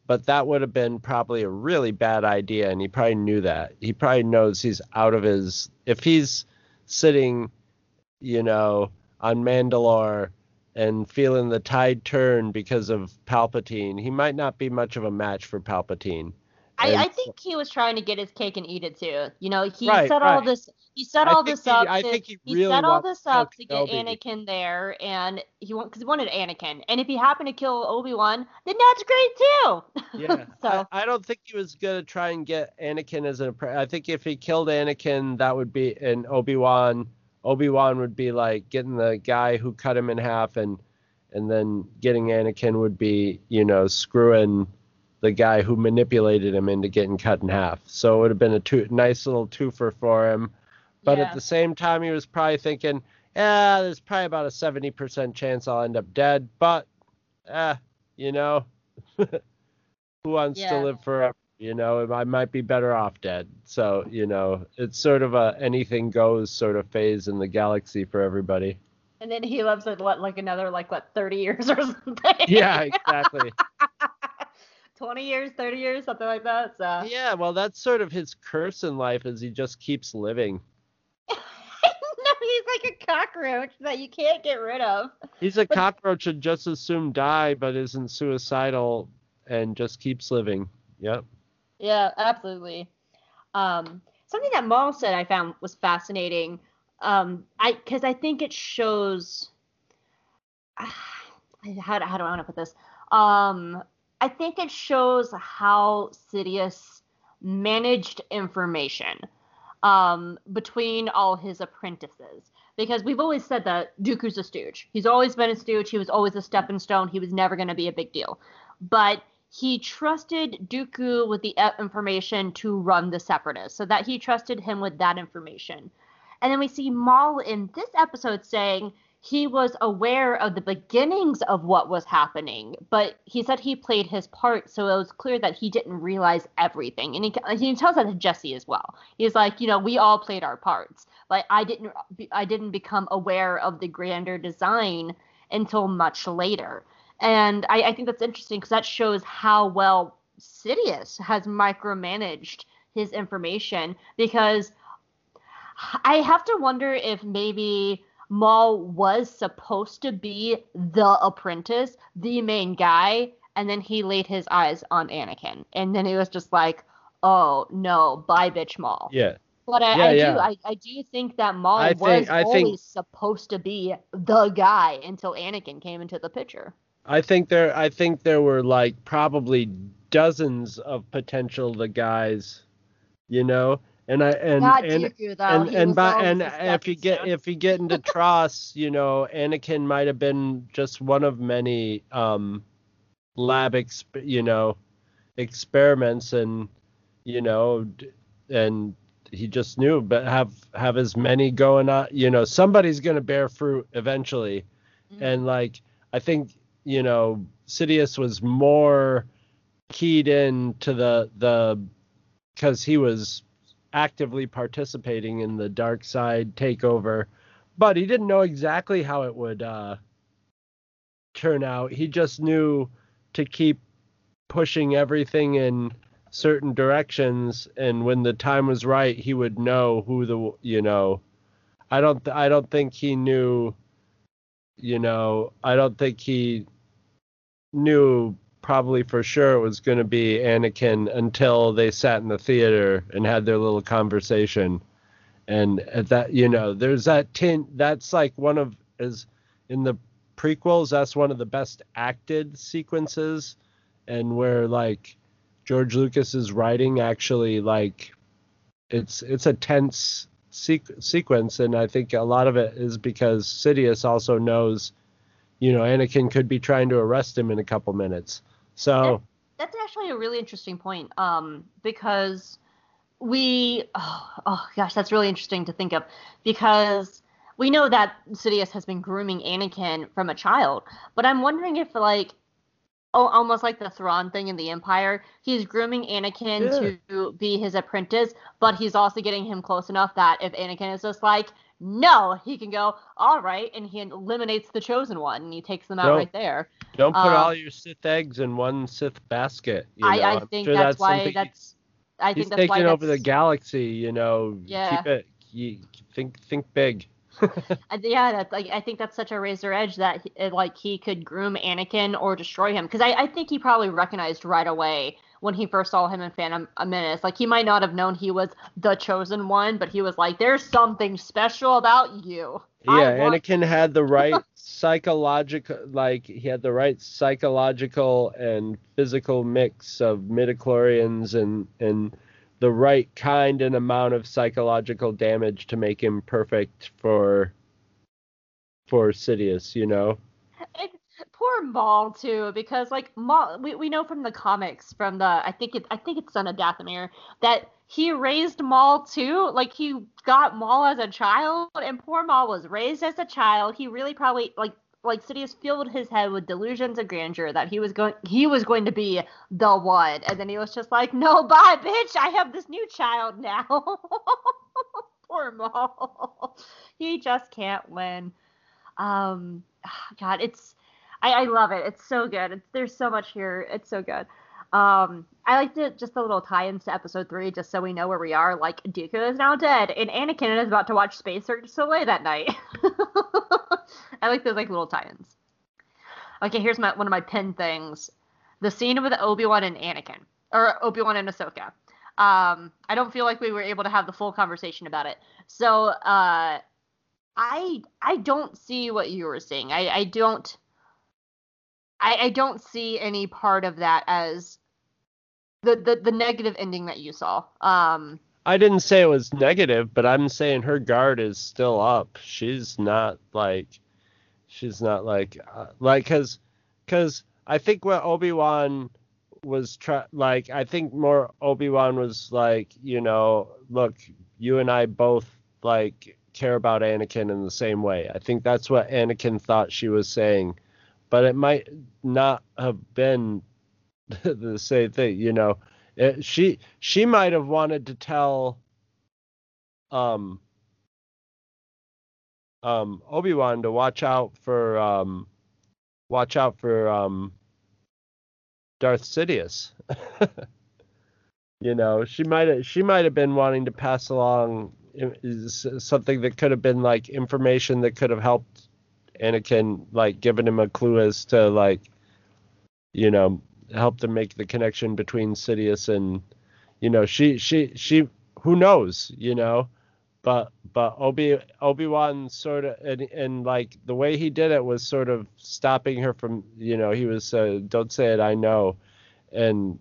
but that would have been probably a really bad idea and he probably knew that. He probably knows he's out of his if he's sitting, you know, on Mandalore and feeling the tide turn because of Palpatine, he might not be much of a match for Palpatine. I, I think he was trying to get his cake and eat it too. You know, he Right, set all right. this he set all this he- up I to, think he really set all this up to get Kenobi. Anakin there and he want because he wanted Anakin. And if he happened to kill Obi-Wan, then that's great too. Yeah, *laughs* so I, I don't think he was gonna try and get Anakin as an. I think if he killed Anakin, that would be an Obi Wan. Obi Wan would be like getting the guy who cut him in half, and and then getting Anakin would be you know screwing the guy who manipulated him into getting cut in half. So it would have been a two, nice little twofer for him. But yeah. at the same time, he was probably thinking, yeah, there's probably about a 70% chance I'll end up dead, but, eh, you know, *laughs* who wants to live forever? You know, I might be better off dead. So, you know, it's sort of a anything goes sort of phase in the galaxy for everybody. and then he lives at what like another like what 30 years or *laughs* something. Yeah, exactly. *laughs* 20 years, 30 years, something like that. So yeah, well, that's sort of his curse in life is he just keeps living. *laughs* no, he's like a cockroach that you can't get rid of. He's a cockroach and just as soon die, but isn't suicidal and just keeps living. Yep. Yeah, absolutely. Um, something that Maul said I found was fascinating. Um, I because I think it shows. *sighs* How, how do I want to put this? Um, I think it shows how Sidious managed information um, between all his apprentices. Because we've always said that Dooku's a stooge. He's always been a stooge. He was always a stepping stone. He was never going to be a big deal. But he trusted Dooku with the information to run the Separatists, so that he trusted him with that information. And then we see Maul in this episode saying he was aware of the beginnings of what was happening, but he said he played his part, so it was clear that he didn't realize everything. And he, he tells that to Jesse as well. He's like, you know, we all played our parts. Like I didn't, I didn't become aware of the grander design until much later. And I, I think that's interesting because that shows how well Sidious has micromanaged his information because I have to wonder if maybe Maul was supposed to be the apprentice, the main guy, and then he laid his eyes on Anakin. And then he was just like, oh no, bye bitch Maul. Yeah. But I, Yeah, I yeah. do I, I do think that Maul I was think- I think- always supposed to be the guy until Anakin came into the picture. I think there I think there were like probably dozens of potential the guys, you know. And I and and Dooku though. and and by, and if you get if you get into Tross, you know, Anakin might have been just one of many um lab exp- you know experiments and you know and he just knew but have have as many going on you know somebody's going to bear fruit eventually Mhm. and like i think you know sidious was more keyed in to the the because he was actively participating in the dark side takeover but he didn't know exactly how it would uh turn out. He just knew to keep pushing everything in certain directions and when the time was right he would know who the you know i don't i don't think he knew you know i don't think he knew probably for sure it was going to be anakin until they sat in the theater and had their little conversation and at that you know there's that tint. that's like one of is in the prequels that's one of the best acted sequences and where like George Lucas's writing actually like it's it's a tense sequ- sequence, and I think a lot of it is because Sidious also knows, you know, Anakin could be trying to arrest him in a couple minutes. So That's actually a really interesting point. Um, because we, oh, oh gosh, that's really interesting to think of. Because we know that Sidious has been grooming Anakin from a child, but I'm wondering if like, oh, almost like the Thrawn thing in the Empire, he's grooming Anakin to be his apprentice, but he's also getting him close enough that if Anakin is just like, no, he can go, all right, and he eliminates the chosen one, and he takes them out Nope. right there. don't put um, all your Sith eggs in one Sith basket. You know? I, I think sure that's, why that's. I he's think that's why taking over the galaxy. You know, Yeah. keep it. You, think think big. *laughs* Yeah, that's like I think that's such a razor edge that it, like he could groom Anakin or destroy him because I, I think he probably recognized right away when he first saw him in Phantom uh, Menace. Like he might not have known he was the chosen one, but he was like, "There's something special about you." Yeah, Anakin had the right *laughs* psychological, like he had the right psychological and physical mix of midichlorians and and the right kind and amount of psychological damage to make him perfect for for Sidious. You know. And poor Maul too, because like Maul, we, we know from the comics, from the I think it I think it's Son of Dathomir, that he raised Maul too. Like he got Maul as a child, and poor Maul was raised as a child. He really probably like like Sidious filled his head with delusions of grandeur that he was going he was going to be the one, and then he was just like, no, bye, bitch, I have this new child now. *laughs* poor Maul, he just can't win. Um, *sighs* God, it's I, I love it. It's so good. It's there's so much here. It's so good. Um, I like to just the little tie-ins to episode three, just so we know where we are. Like Dooku is now dead, and Anakin is about to watch Space Cirque du Soleil that night. *laughs* I like those like little tie-ins. Okay, here's my one of my pin things: the scene with Obi Wan and Anakin, or Obi Wan and Ahsoka. Um, I don't feel like we were able to have the full conversation about it. So, uh, I I don't see what you were saying. I I don't I I don't see any part of that as the the, the negative ending that you saw. Um I didn't say it was negative, but I'm saying her guard is still up. She's not like, she's not like, uh, like, cause, cause I think what Obi Wan was try, like, I think more Obi Wan was like, you know, look, you and I both like care about Anakin in the same way. I think that's what Anakin thought she was saying, but it might not have been *laughs* the same thing, you know. It, she she might have wanted to tell um um Obi-Wan to watch out for um watch out for um Darth Sidious. *laughs* you know, she might have she might have been wanting to pass along something that could have been like information that could have helped Anakin like giving him a clue as to like you know help them make the connection between Sidious and you know she she she who knows you know? But but Obi Obi Wan sort of and and like the way he did it was sort of stopping her from you know he was uh, don't say it I know. And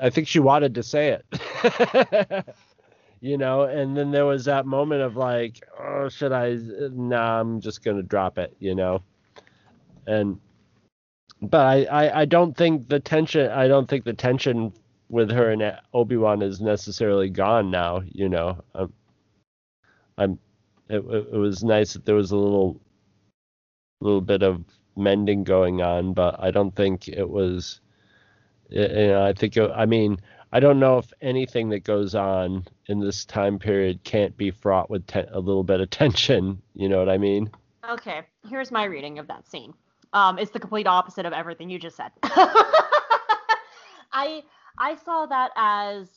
I think she wanted to say it *laughs* you know and then there was that moment of like oh should I nah I'm just gonna drop it you know and but I, I, I don't think the tension I don't think the tension with her and Obi Wan is necessarily gone now. You know, I'm, I'm it, it, it was nice that there was a little little bit of mending going on, but I don't think it was. You know, I think it, I mean I don't know if anything that goes on in this time period can't be fraught with te- a little bit of tension. You know what I mean? okay, here's my reading of that scene. Um it's the complete opposite of everything you just said. *laughs* I I saw that as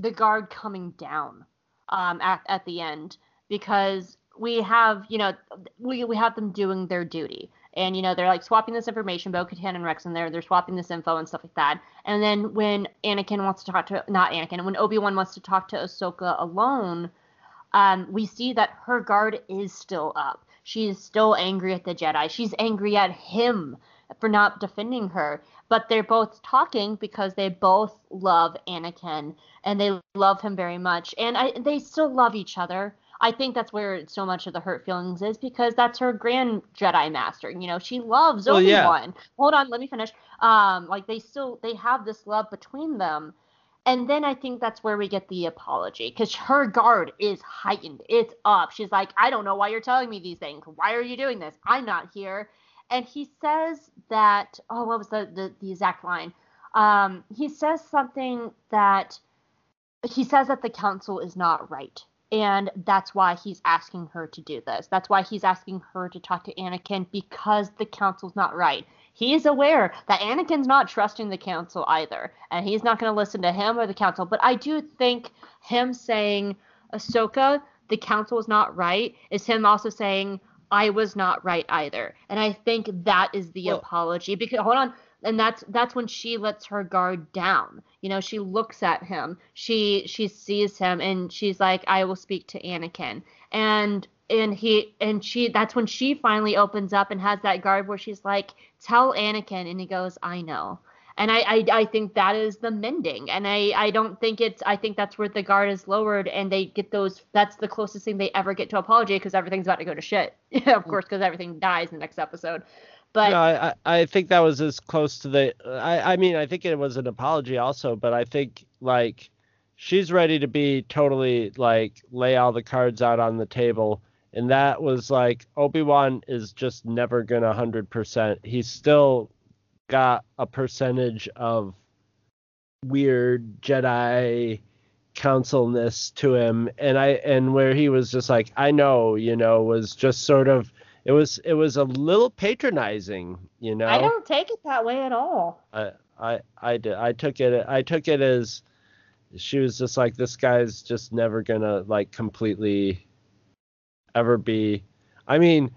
the guard coming down um at, at the end because we have, you know, we we have them doing their duty. And you know, they're like swapping this information, Bo Katan and Rex in there, they're swapping this info and stuff like that. And then when Anakin wants to talk to not Anakin, when Obi-Wan wants to talk to Ahsoka alone, um, we see that her guard is still up. She is still angry at the Jedi. She's angry at him for not defending her. But they're both talking because they both love Anakin and they love him very much, and I, they still love each other. I think that's where so much of the hurt feelings is because that's her grand Jedi master. You know, she loves Well, Obi yeah. Wan. Hold on, let me finish. Um, like they still they have this love between them. And then I think that's where we get the apology because her guard is heightened. It's up. She's like, I don't know why you're telling me these things. Why are you doing this? I'm not here. And he says that, oh, what was the, the, the exact line? Um, he says something that he says that the council is not right. And that's why he's asking her to do this. That's why he's asking her to talk to Anakin because the council's not right. He is aware that Anakin's not trusting the council either, and he's not going to listen to him or the council. But I do think him saying, Ahsoka, the council is not right, is him also saying, I was not right either. And I think that is the Well- apology. Because hold on, and that's that's when she lets her guard down. You know, she looks at him, she she sees him, and she's like, I will speak to Anakin. And and he and she that's when she finally opens up and has that guard where she's like, tell Anakin, and he goes, I know. And I, I, I think that is the mending. And I, I don't think it's I think that's where the guard is lowered and they get those that's the closest thing they ever get to apology because everything's about to go to shit. *laughs* of mm. course, because everything dies in the next episode. But no, I, I think that was as close to the. I, I mean, I think it was an apology also, but I think like she's ready to be totally like lay all the cards out on the table, and that was like Obi Wan is just never gonna hundred percent. He's still got a percentage of weird Jedi councilness to him, and I and where he was just like I know, you know, was just sort of it was it was a little patronizing, you know. I don't take it that way at all. I I I did. I took it I took it as she was just like this guy's just never gonna like completely ever be. I mean,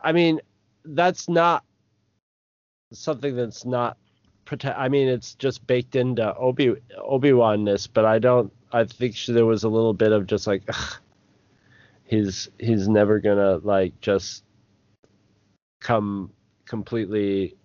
I mean that's not something that's not protect. I mean, it's just baked into Obi Obi Wan-ness, but I don't. I think she, there was a little bit of just like. Ugh, He's he's never gonna like just come completely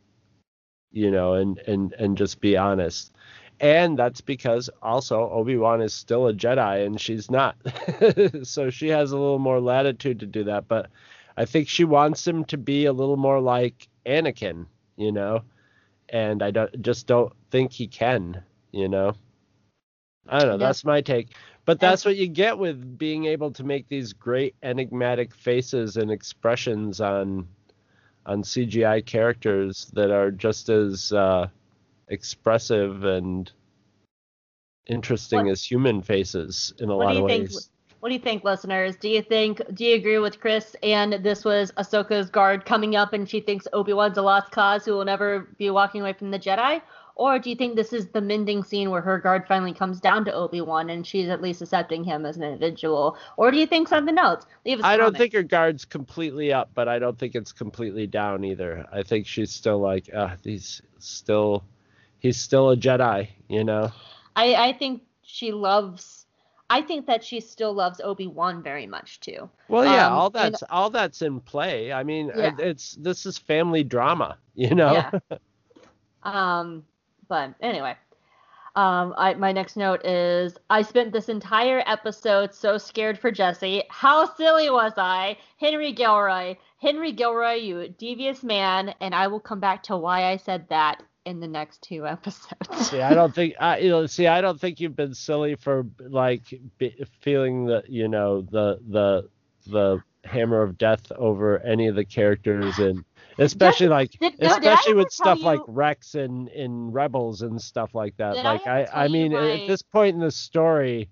you know and and and just be honest. And that's because also obi-wan is still a jedi and she's not. *laughs* So she has a little more latitude to do that but i think she wants him to be a little more like anakin you know? And i don't just don't think he can you know? I don't know Yeah. that's my take. But that's what you get with being able to make these great enigmatic faces and expressions on on CGI characters that are just as uh, expressive and interesting What- as human faces in a What lot do you of think? ways. What do you think, listeners? Do you think? Do you agree with Chris? And this was Ahsoka's guard coming up, and she thinks Obi Wan's a lost cause who will never be walking away from the Jedi. Or do you think this is the mending scene where her guard finally comes down to Obi Wan and she's at least accepting him as an individual? Or do you think something else? Leave us. I don't think her guard's completely up, but I don't think it's completely down either. I think she's still like, uh, he's still, he's still a Jedi, you know. I, I think she loves. I think that she still loves Obi Wan very much too. Well, yeah, Um, all and- that's all that's in play. I mean, Yeah. it's this is family drama, you know. Yeah. *laughs* Um, but anyway, um, I, my next note is I spent this entire episode so scared for Jesse. How silly was I? Henry Gilroy, Henry Gilroy, you devious man, and I will come back to why I said that in the next two *laughs* episodes. See, I don't think I you know. See, I don't think you've been silly for like feeling the you know the the the hammer of death over any of the characters and especially like did- especially with stuff tell like Rex and in Rebels and stuff like that. Did I like I I mean my- at this point in the story,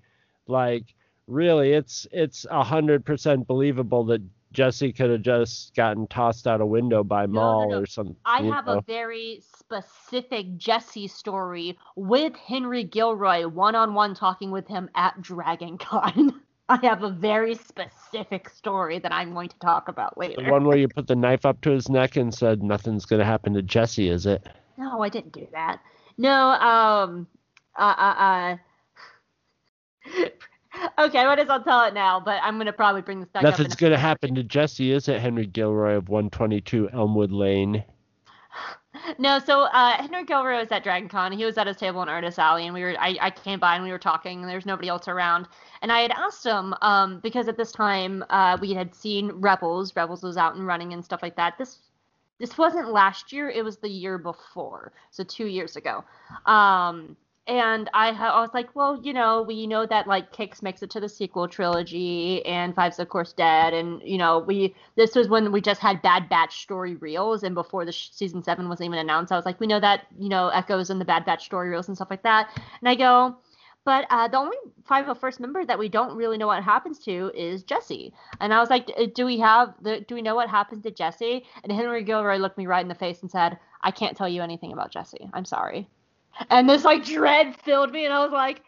like really it's it's a hundred percent believable that Jesse could have just gotten tossed out a window by no, Maul no. or something. I have know? a very specific Jesse story with Henry Gilroy one on one talking with him at Dragon Con. *laughs* *laughs* I have a very specific story that I'm going to talk about later. The one where you put the knife up to his neck and said nothing's gonna happen to Jesse, is it? No, I didn't do that. No, um, uh, uh, uh. *laughs* okay, I might as well tell it now, but I'm gonna probably bring this back Nothing's gonna happen to Jesse, is it? Henry Gilroy of 122 Elmwood Lane. No, so uh, Henry Gilroy was at Dragon Con. He was at his table in Artist Alley, and we were I, I came by and we were talking, and there was nobody else around. And I had asked him um, because at this time uh, we had seen Rebels. Rebels was out and running and stuff like that. This this wasn't last year; it was the year before, so two years ago. Um, and I, ha- I was like, well, you know, we know that like Kix makes it to the sequel trilogy, and Five's of course dead, and you know, we this was when we just had Bad Batch story reels, and before the sh- season seven was even announced, I was like, we know that you know Echo's in the Bad Batch story reels and stuff like that, and I go. But uh, the only 501st member that we don't really know what happens to is Jesse. And I was like, do we have the, do we know what happens to Jesse? And Henry Gilroy looked me right in the face and said, I can't tell you anything about Jesse. I'm sorry and this like dread filled me and i was like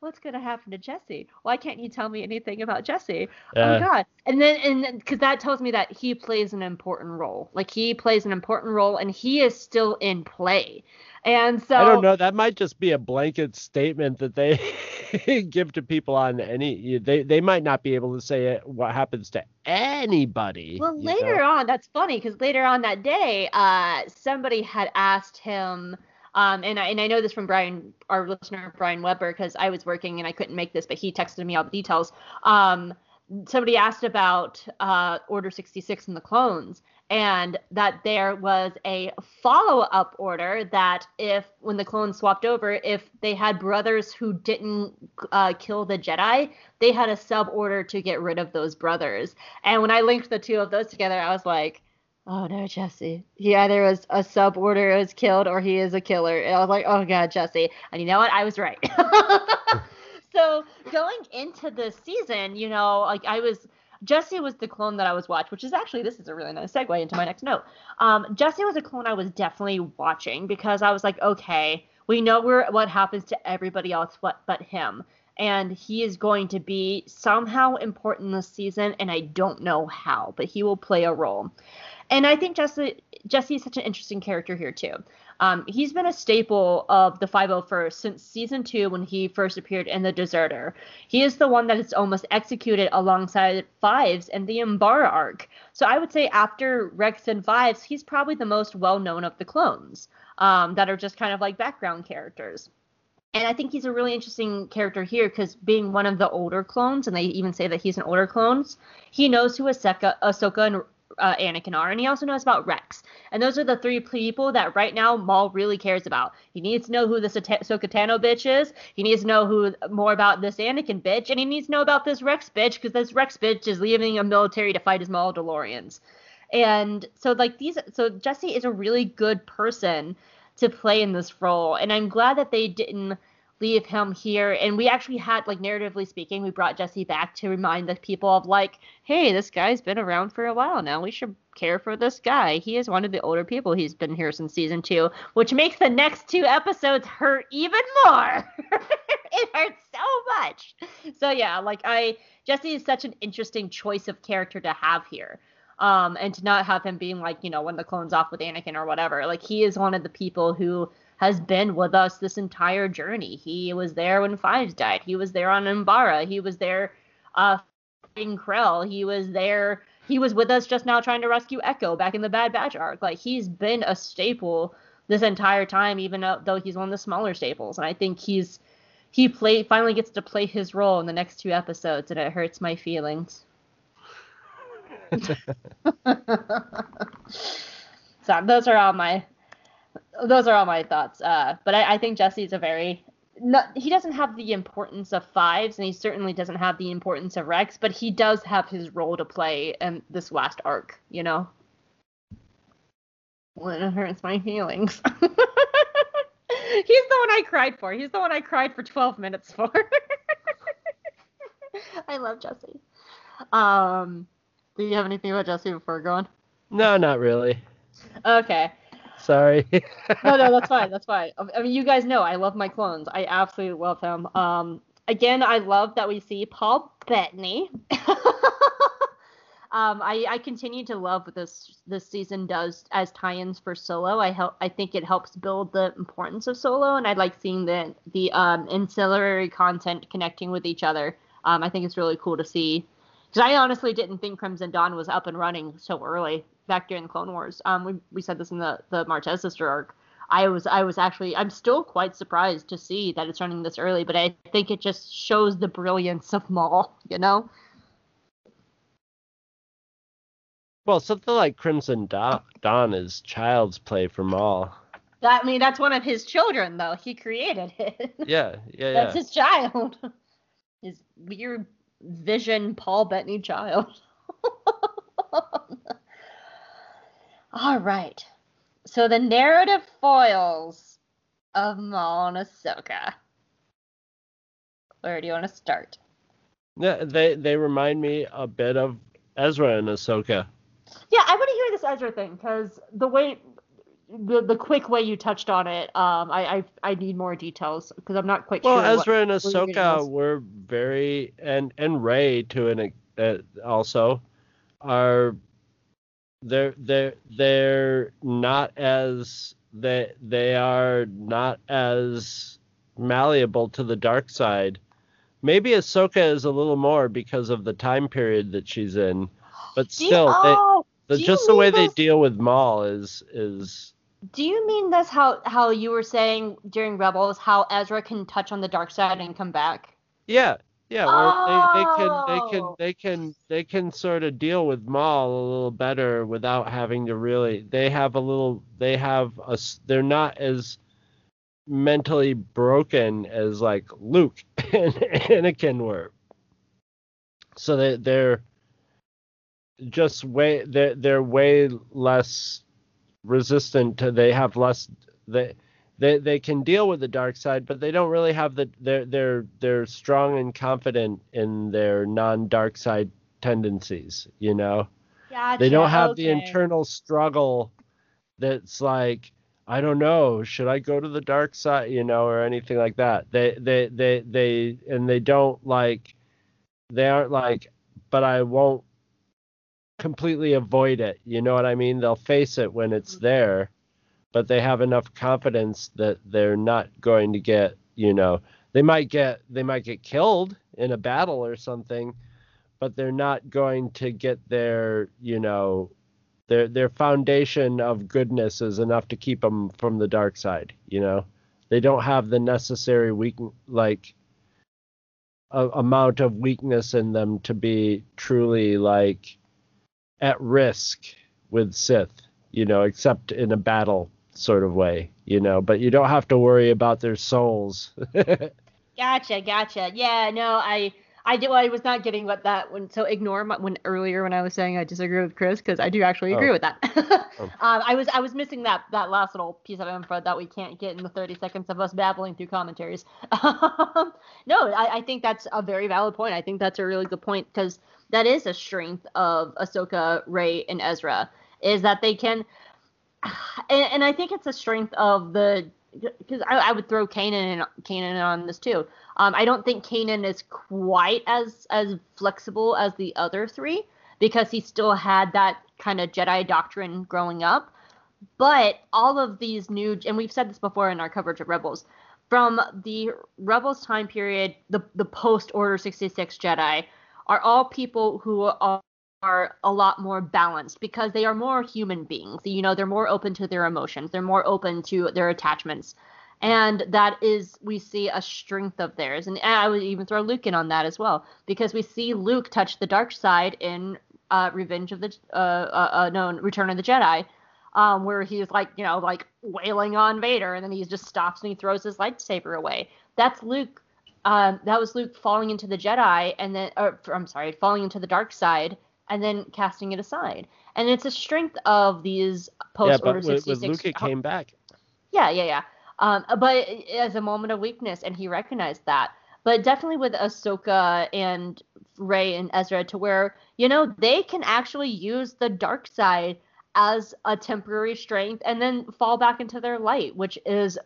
what's going to happen to jesse why can't you tell me anything about jesse oh Uh, my god and then and because that tells me that he plays an important role like he plays an important role and he is still in play and so I don't know. That might just be a blanket statement that they *laughs* give to people on any. They they might not be able to say it, what happens to anybody. Well, later know? on, that's funny because later on that day, uh, somebody had asked him, um, and I and I know this from Brian, our listener Brian Weber, because I was working and I couldn't make this, but he texted me all the details. Um, somebody asked about uh, Order 66 and the clones, and that there was a follow-up order that if when the clones swapped over, if they had brothers who didn't uh, kill the Jedi, they had a sub order to get rid of those brothers. And when I linked the two of those together, I was like, oh no, Jesse. He either was a sub order was killed or he is a killer. And I was like, oh god, Jesse. And you know what? I was right. *laughs* so going into this season, you know, like I was Jesse was the clone that I was watching, which is actually this is a really nice segue into my next note. Um, Jesse was a clone I was definitely watching because I was like, okay, we know where what happens to everybody else but but him. And he is going to be somehow important this season, and I don't know how, but he will play a role. And I think Jesse Jesse is such an interesting character here too. Um, he's been a staple of the 501st since season two when he first appeared in The Deserter. He is the one that is almost executed alongside Fives and the Umbara arc. So I would say after Rex and Fives, he's probably the most well known of the clones um, that are just kind of like background characters. And I think he's a really interesting character here because being one of the older clones, and they even say that he's an older clone, he knows who Ahsoka, Ahsoka and uh, Anakin are, and he also knows about Rex. And those are the three people that right now Maul really cares about. He needs to know who this Ahsoka bitch is. He needs to know who more about this Anakin bitch, and he needs to know about this Rex bitch because this Rex bitch is leaving a military to fight his Mandalorians. And so like these, so Jesse is a really good person to play in this role, and I'm glad that they didn't leave him here. And we actually had, like, narratively speaking, we brought Jesse back to remind the people of, like, hey, this guy's been around for a while now. We should care for this guy. He is one of the older people. He's been here since season two, which makes the next two episodes hurt even more. *laughs* it hurts so much. So, yeah, like, I, Jesse is such an interesting choice of character to have here. Um, and to not have him being like, you know, when the clone's off with Anakin or whatever. Like, he is one of the people who has been with us this entire journey. He was there when Fives died. He was there on Umbara. He was there uh fighting Krell. He was there he was with us just now trying to rescue Echo back in the Bad Batch arc. Like he's been a staple this entire time, even though he's one of the smaller staples. And I think he's he play finally gets to play his role in the next two episodes, and it hurts my feelings. *laughs* *laughs* so those are all my those are all my thoughts. Uh, but I, I think Jesse's a very not, he doesn't have the importance of fives, and he certainly doesn't have the importance of Rex, but he does have his role to play in this last arc. You know, when it hurts my feelings. *laughs* He's the one I cried for. He's the one I cried for 12 minutes for. *laughs* I love Jesse. Um, do you have anything about Jesse before going? No, not really. Okay. Sorry. no, no, that's *laughs* fine. That's fine. I mean, you guys know I love my clones. I absolutely love him. Um, again, I love that we see Paul Bettany. *laughs* um, I, I continue to love what this this season does as tie-ins for Solo. I help. I think it helps build the importance of Solo, and I like seeing the the um, ancillary content connecting with each other. Um, I think it's really cool to see Because I honestly didn't think Crimson Dawn was up and running so early back during the Clone Wars. Um, we, we said this in the the Martez sister arc. I was I was actually I'm still quite surprised to see that it's running this early, but I think it just shows the brilliance of Maul. You know. Well, something like Crimson Da- Dawn is child's play for Maul. That, I mean, that's one of his children, though. He created it. Yeah, yeah, *laughs* yeah. That's his child. *laughs* His weird vision Paul Bettany child. *laughs* All right. So the narrative foils of Maul and Ahsoka. Where do you want to start? Yeah, they they remind me a bit of Ezra and Ahsoka. Yeah, I want to hear this Ezra thing because the way, the the quick way you touched on it, um, I I, I need more details because I'm not quite Well, sure. Well, Ezra and Ahsoka were very and and Rey to an uh, also are they're they're they're not as they they are not as malleable to the dark side. Maybe Ahsoka is a little more because of the time period that she's in, but *gasps* still, oh, they, the, just the way they deal with Maul is is Do you mean that's how how you were saying during Rebels how Ezra can touch on the dark side and come back? Yeah, yeah. Where they, they can they Oh. can they can they can sort of deal with Maul a little better without having to really. They have a little. They have a. They're not as mentally broken as like Luke *laughs* and Anakin were. So they they're just way they're they're way less resistant to. They have less. They they they can deal with the dark side, but they don't really have the they're they're they're strong and confident in their non-dark side tendencies, you know. Gotcha. They don't have the internal struggle that's like I don't know, should I go to the dark side, you know, or anything like that. They they they they and they don't like they aren't like but I won't completely avoid it. You know what I mean? They'll face it when it's mm-hmm. there, but they have enough confidence that they're not going to get, you know, they might get they might get killed in a battle or something, but they're not going to get their, you know, their their foundation of goodness is enough to keep them from the dark side, you know. They don't have the necessary weak like amount of weakness in them to be truly like at risk with Sith, you know, except in a battle sort of way, you know, but you don't have to worry about their souls. *laughs* Gotcha, gotcha. Yeah, no, I I do. I was not getting what that when. So ignore my, when earlier when I was saying I disagree with Chris because I do actually agree Oh. with that. *laughs* Oh. um, I was I was missing that that last little piece of info that we can't get in the 30 seconds of us babbling through commentaries. *laughs* Um, no, I, I think that's a very valid point. I think that's a really good point because that is a strength of Ahsoka, Rey, and Ezra is that they can, *sighs* and, and I think it's a strength of the because I, I would throw Kanan in, Kanan on this too. Um, I don't think Kanan is quite as as flexible as the other three because he still had that kind of Jedi doctrine growing up. But all of these new, and we've said this before in our coverage of Rebels, from the Rebels time period, the the post Order 66 Jedi are all people who are are a lot more balanced because they are more human beings. You know, they're more open to their emotions. They're more open to their attachments. And that is, we see a strength of theirs. And I would even throw Luke in on that as well because we see Luke touch the dark side in uh, Revenge of the, uh, uh, uh, no, Return of the Jedi, um, where he's like, you know, like wailing on Vader and then he just stops and he throws his lightsaber away. That's Luke. Um, that was Luke falling into the Jedi and then, or, I'm sorry, falling into the dark side and then casting it aside. And it's a strength of these yeah, post Order with, 66. with Luke it came back. Yeah, yeah, yeah. Um, but as a moment of weakness, and he recognized that. But definitely with Ahsoka and Rey and Ezra, to where you know they can actually use the dark side as a temporary strength, and then fall back into their light, which is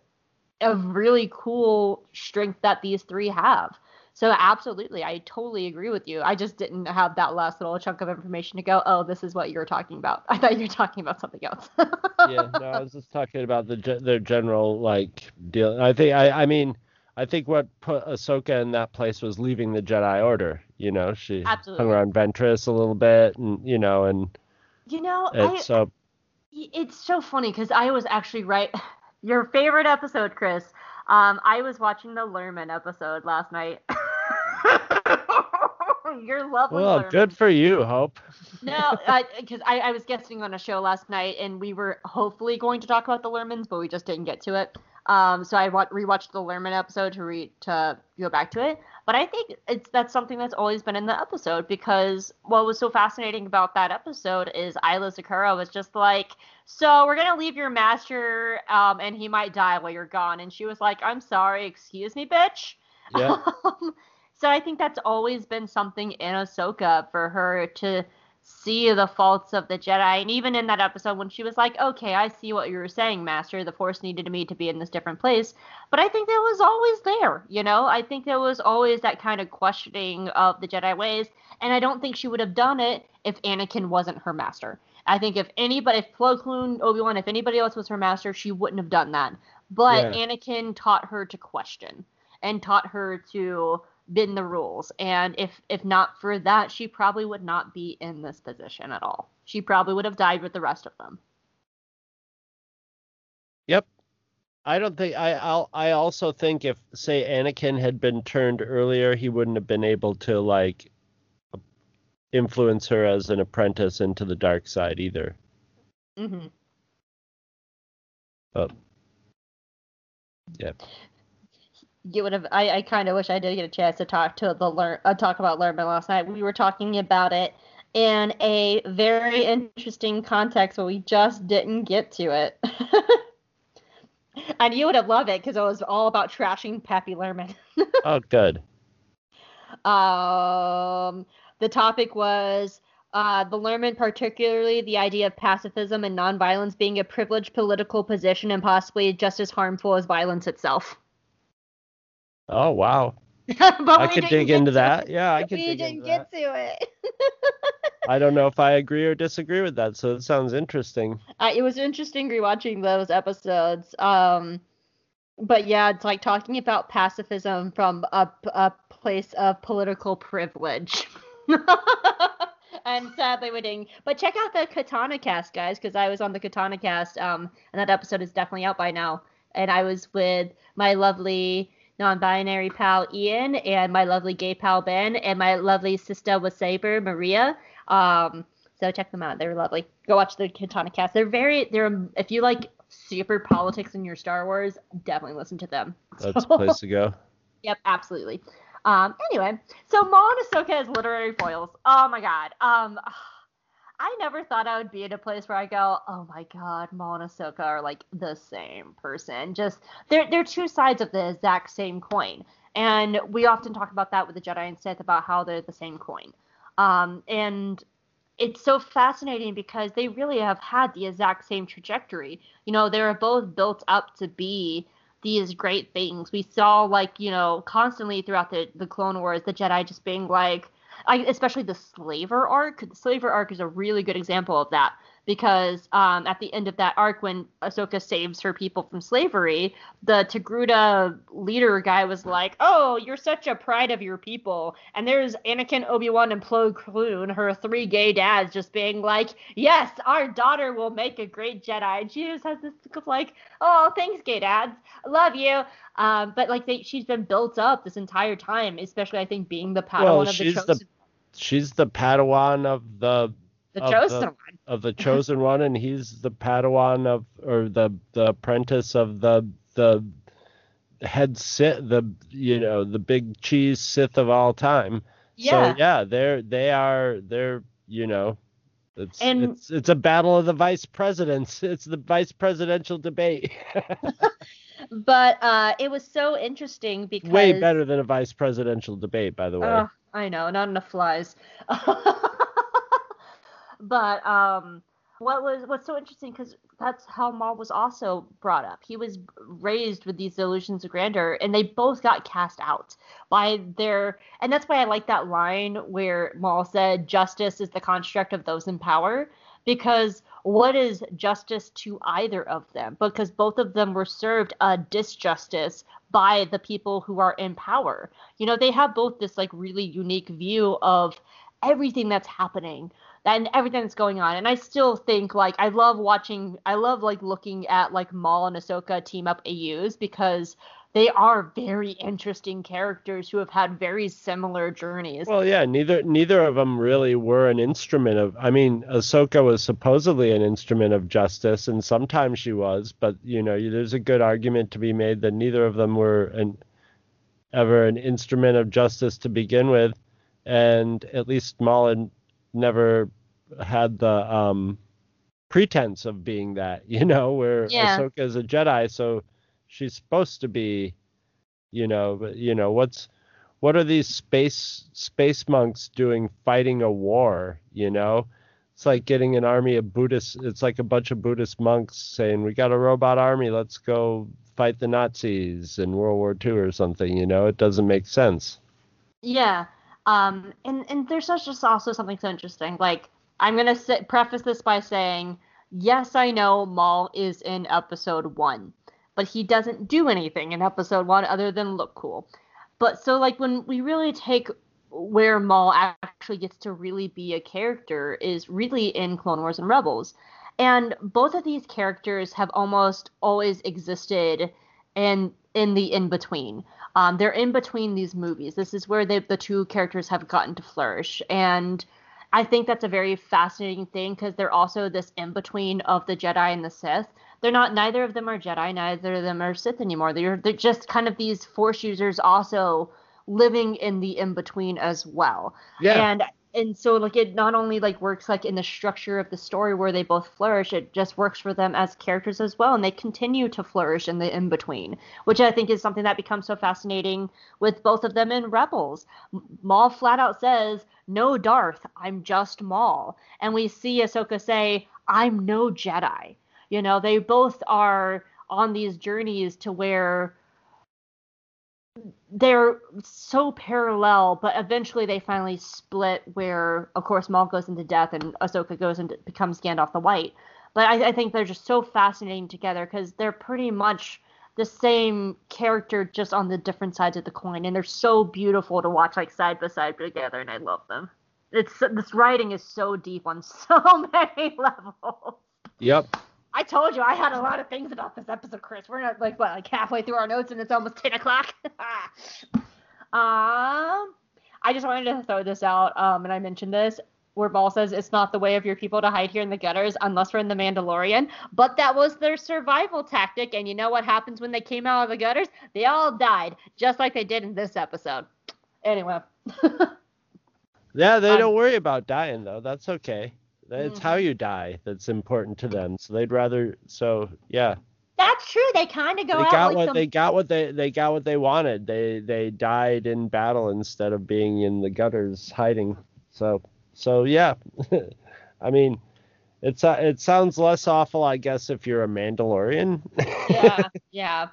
a really cool strength that these three have. So absolutely, I totally agree with you. I just didn't have that last little chunk of information to go, oh, this is what you were talking about. *laughs* I thought you were talking about something else. *laughs* yeah, no, I was just talking about the their general like deal. I think I I mean I think what put Ahsoka in that place was leaving the Jedi Order. You know, she Absolutely. hung around Ventress a little bit, and you know, and You know, I, it's uh, it's so funny because I was actually right. *laughs* Your favorite episode, Chris. Um, I was watching the Lurmen episode last night. *laughs* Your lovely well, Lurmen. good for you, Hope. No, because I, I was guesting on a show last night, and we were hopefully going to talk about the Lurmens, but we just didn't get to it. Um, so I wa- rewatched the Lurmen episode to re- to go back to it. But I think it's that's something that's always been in the episode because what was so fascinating about that episode is Isla Sakura was just like, "So we're gonna leave your master, um, and he might die while you're gone," and she was like, "I'm sorry, excuse me, bitch." Yeah. *laughs* Um, so I think that's always been something in Ahsoka for her to see the faults of the Jedi. And even in that episode when she was like, okay, I see what you were saying, Master. The Force needed me to be in this different place. But I think that was always there, you know? I think there was always that kind of questioning of the Jedi ways. And I don't think she would have done it if Anakin wasn't her master. I think if anybody, if Plo Koon, Obi-Wan, if anybody else was her master, she wouldn't have done that. But Yeah. Anakin taught her to question and taught her to bend the rules. And if if not for that, she probably would not be in this position at all. She probably would have died with the rest of them. Yep. I don't think I I'll, I also think if say Anakin had been turned earlier, he wouldn't have been able to like influence her as an apprentice into the dark side either. Mm-hmm. But yeah. You would have. I, I kind of wish I did get a chance to talk to the learn uh, talk about Lurmen last night. We were talking about it in a very interesting context, but we just didn't get to it. *laughs* and you would have loved it because it was all about trashing Pappy Lurmen. *laughs* Oh, good. Um, the topic was uh, the Lurmen, particularly the idea of pacifism and nonviolence being a privileged political position and possibly just as harmful as violence itself. Oh, wow. *laughs* I could dig into that. it. Yeah, I could we dig didn't into get that. to it. I don't know if I *laughs* agree or disagree with that, so it sounds interesting. uh, it was interesting rewatching those episodes. Um, but yeah, it's like talking about pacifism from a, a place of political privilege. *laughs* and sadly, we didn't. But check out the Katana cast, guys, because I was on the Katana cast, um, and that episode is definitely out by now. And I was with my lovely non-binary pal Ian and my lovely gay pal Ben and my lovely sister with Saber Maria. Um, so check them out. They're lovely. Go watch the Katana cast. They're very they're if you like super politics in your Star Wars, definitely listen to them. *laughs* That's a place to go. Yep, absolutely. Um, anyway, so Maul and Ahsoka as literary foils. Oh my god. Um, I never thought I would be in a place where I go, oh my god, Maul and Ahsoka are like the same person. Just they're they're two sides of the exact same coin, and we often talk about that with the Jedi and Sith about how they're the same coin. Um, and it's so fascinating because they really have had the exact same trajectory. You know, they were both built up to be these great things. We saw like, you know, constantly throughout the the Clone Wars, the Jedi just being like I, especially the slaver arc. The slaver arc is a really good example of that because um, at the end of that arc, when Ahsoka saves her people from slavery, the Togruta leader guy was like, "Oh, you're such a pride of your people," and there's Anakin, Obi Wan, and Plo Koon, her three gay dads, just being like, "Yes, our daughter will make a great Jedi." And she just has this look of like, "Oh, thanks, gay dads, I love you." Um, but like they, she's been built up this entire time, especially I think being the Padawan Well, of the she's chosen, the she's the Padawan of the the of chosen the- one. of the chosen one, and he's the Padawan of or the the apprentice of the the head Sith, the you know the big cheese Sith of all time. Yeah. So yeah, they're they are they're you know. It's, And- it's it's a battle of the vice presidents. *laughs* It's the vice presidential debate. *laughs* But uh, it was so interesting because Way better than a vice presidential debate, by the way. Oh, I know, not enough flies. *laughs* but um, what was what's so interesting because that's how Maul was also brought up. He was raised with these illusions of grandeur, and they both got cast out by their. And that's why I like that line where Maul said, "Justice is the construct of those in power." because what is justice to either of them? Because both of them were served a disjustice by the people who are in power. You know, they have both this like really unique view of everything that's happening and everything that's going on. And I still think like I love watching I love like looking at like Maul and Ahsoka team up AUs because they are very interesting characters who have had very similar journeys. Well, yeah, neither neither of them really were an instrument of. I mean, Ahsoka was supposedly an instrument of justice, and sometimes she was, but you know, there's a good argument to be made that neither of them were an ever an instrument of justice to begin with, and at least Maul never had the um, pretense of being that. You know, where Yeah. Ahsoka is a Jedi, so she's supposed to be, you know, but you know what's what are these space space monks doing fighting a war? You know, it's like getting an army of Buddhists. It's like a bunch of Buddhist monks saying, "We got a robot army. Let's go fight the Nazis in World War II or something." You know, it doesn't make sense. Yeah. Um, and, and there's just also something so interesting. Like, I'm to say, preface this by saying, yes, I know Maul is in episode one, but he doesn't do anything in episode one other than look cool. But so, like, when we really take where Maul actually gets to really be a character is really in Clone Wars and Rebels. And both of these characters have almost always existed in in the in between. Um, they're in between these movies. This is where they, the two characters have gotten to flourish, and I think that's a very fascinating thing because they're also this in between of the Jedi and the Sith. They're not. Neither of them are Jedi. Neither of them are Sith anymore. They're they're just kind of these Force users also living in the in between as well. Yeah. And and so like it not only like works like in the structure of the story where they both flourish, it just works for them as characters as well, and they continue to flourish in the in between, which I think is something that becomes so fascinating with both of them in Rebels. Maul flat out says, "No Darth, I'm just Maul," and we see Ahsoka say, "I'm no Jedi." You know, they both are on these journeys to where they're so parallel, but eventually they finally split. Where, of course, Maul goes into death and Ahsoka goes and becomes Gandalf the White. But I, I think they're just so fascinating together because they're pretty much the same character, just on the different sides of the coin, and they're so beautiful to watch, like side by side together, and I love them. It's this writing is so deep on *laughs* so many levels. Yep. I told you I had a lot of things about this episode, Chris. We're not like what, like halfway through our notes and it's almost ten o'clock. *laughs* um, I just wanted to throw this out, um, and I mentioned this where Maul says it's not the way of your people to hide here in the gutters unless we're in the Mandalorian. But that was their survival tactic, and you know what happens when they came out of the gutters? They all died, just like they did in this episode. Anyway. *laughs* Yeah, they Um, don't worry about dying though. That's okay. It's how Mhm. you die that's important to them. So they'd rather. So yeah, That's true. They kind of go they out got like what some they got what they they got what they wanted. They they died in battle instead of being in the gutters hiding. So so yeah, *laughs* I mean, it's uh, it sounds less awful, I guess, if you're a Mandalorian. yeah, *laughs* yeah.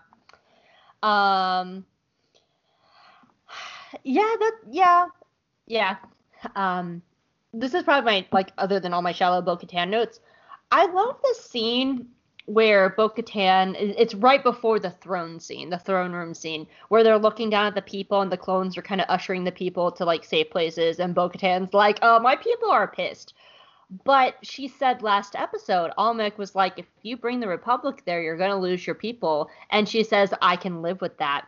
Um Yeah, that yeah. Yeah. Um this is probably my like other than all my shallow Bo Katan notes. I love the scene where Bo Katan it's right before the throne scene, the throne room scene, where they're looking down at the people and the clones are kind of ushering the people to like safe places and Bo Katan's like, uh, my people are pissed. But she said last episode, Almec was like, if you bring the Republic there, you're going to lose your people. And she says, I can live with that.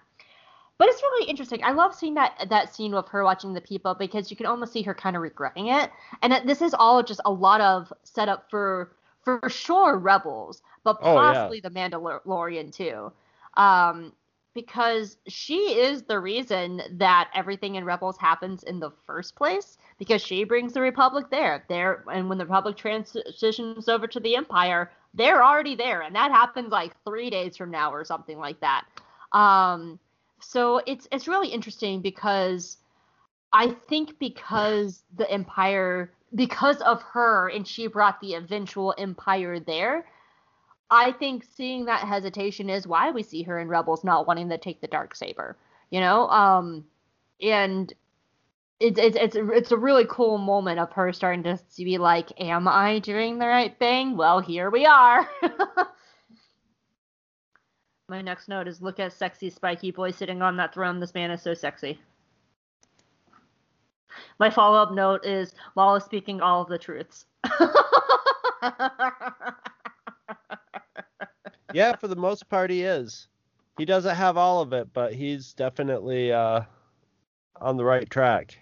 But it's really interesting. I love seeing that that scene of her watching the people because you can almost see her kind of regretting it. And this is all just a lot of setup for for sure Rebels, but Oh, yeah. possibly the Mandalorian too. Um, because she is the reason that everything in Rebels happens in the first place because she brings the Republic there. There and when the Republic transitions over to the Empire, they're already there and that happens like 3 days from now or something like that. Um so it's it's really interesting because I think because the Empire because of her and she brought the eventual Empire there, I think seeing that hesitation is why we see her in Rebels not wanting to take the dark saber. You know, um, and it's it's it's it's a really cool moment of her starting to be like, "Am I doing the right thing?" Well, here we are. *laughs* My next note is look at sexy spiky boy sitting on that throne. This man is so sexy. My follow up note is is speaking all of the truths. *laughs* yeah, for the most part, he is. He doesn't have all of it, but he's definitely uh, on the right track.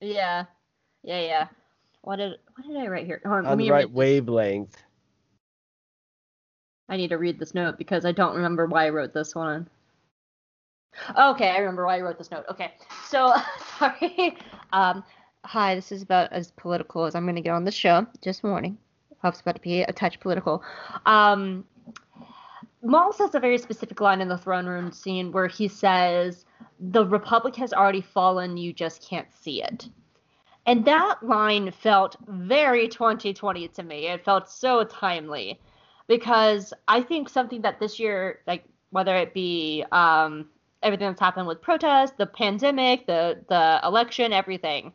Yeah, yeah, yeah. What did what did I write here? On, on the right wavelength. I need to read this note because I don't remember why I wrote this one. Okay, I remember why I wrote this note. Okay, so *laughs* sorry. Um, hi, this is about as political as I'm going to get on the show. Just warning. Hope's about to be a touch political. Um, Maul says a very specific line in the throne room scene where he says, "The Republic has already fallen. You just can't see it." And that line felt very 2020 to me. It felt so timely because I think something that this year, like whether it be um, everything that's happened with protests, the pandemic, the the election, everything,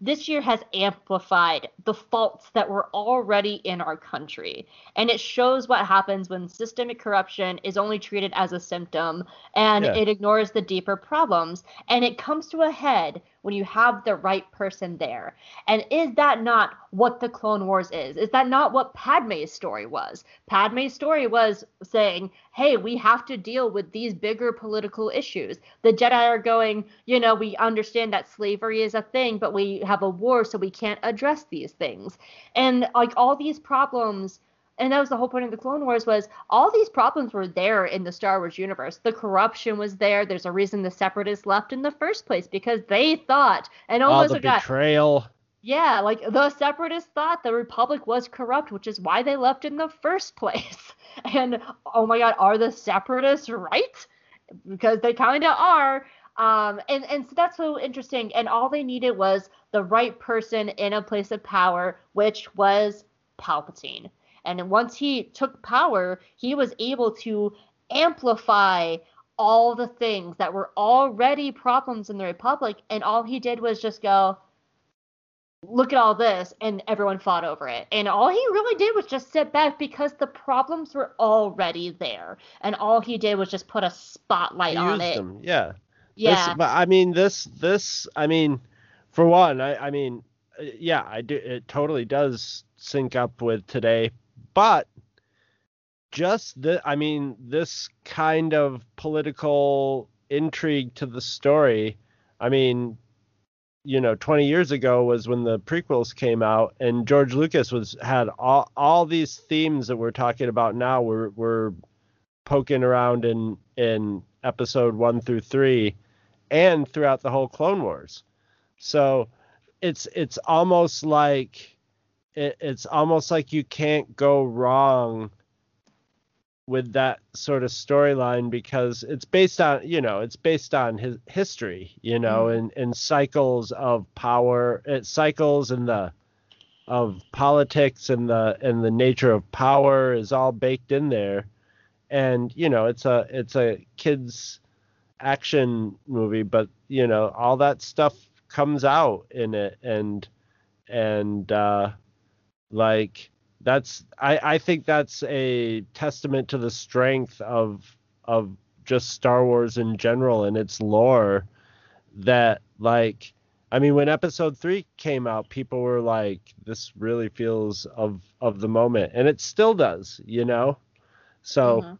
this year has amplified the faults that were already in our country. And it shows what happens when systemic corruption is only treated as a symptom and yeah. it ignores the deeper problems. And it comes to a head when you have the right person there. And is that not what the Clone Wars is? Is that not what Padme's story was? Padme's story was saying, hey, we have to deal with these bigger political issues. The Jedi are going, you know, we understand that slavery is a thing, but we have a war, so we can't address these things. And like all these problems and that was the whole point of the Clone Wars was all these problems were there in the Star Wars universe. The corruption was there. There's a reason the Separatists left in the first place because they thought and almost all the betrayal. Got, yeah, like the Separatists thought the Republic was corrupt, which is why they left in the first *laughs* place. And oh my God, are the Separatists right? Because they kind of are. Um, and and so that's so interesting. And all they needed was the right person in a place of power, which was Palpatine. And once he took power, he was able to amplify all the things that were already problems in the Republic. And all he did was just go, look at all this. And everyone fought over it. And all he really did was just sit back because the problems were already there. And all he did was just put a spotlight on it. Them. Yeah. Yeah. This, but I mean, this, this, I mean, for one, I, I mean, uh, yeah, I do. It totally does sync up with today but just the, I mean, this kind of political intrigue to the story. I mean, you know, 20 years ago was when the prequels came out, and George Lucas was had all all these themes that we're talking about now. We're we're poking around in in episode one through three, and throughout the whole Clone Wars. So it's it's almost like it, it's almost like you can't go wrong with that sort of storyline because it's based on you know it's based on his history you know mm. and and cycles of power it cycles and the of politics and the and the nature of power is all baked in there and you know it's a it's a kids action movie but you know all that stuff comes out in it and and uh like that's I, I think that's a testament to the strength of of just Star Wars in general and its lore that like I mean when episode 3 came out people were like this really feels of of the moment and it still does you know so mm-hmm.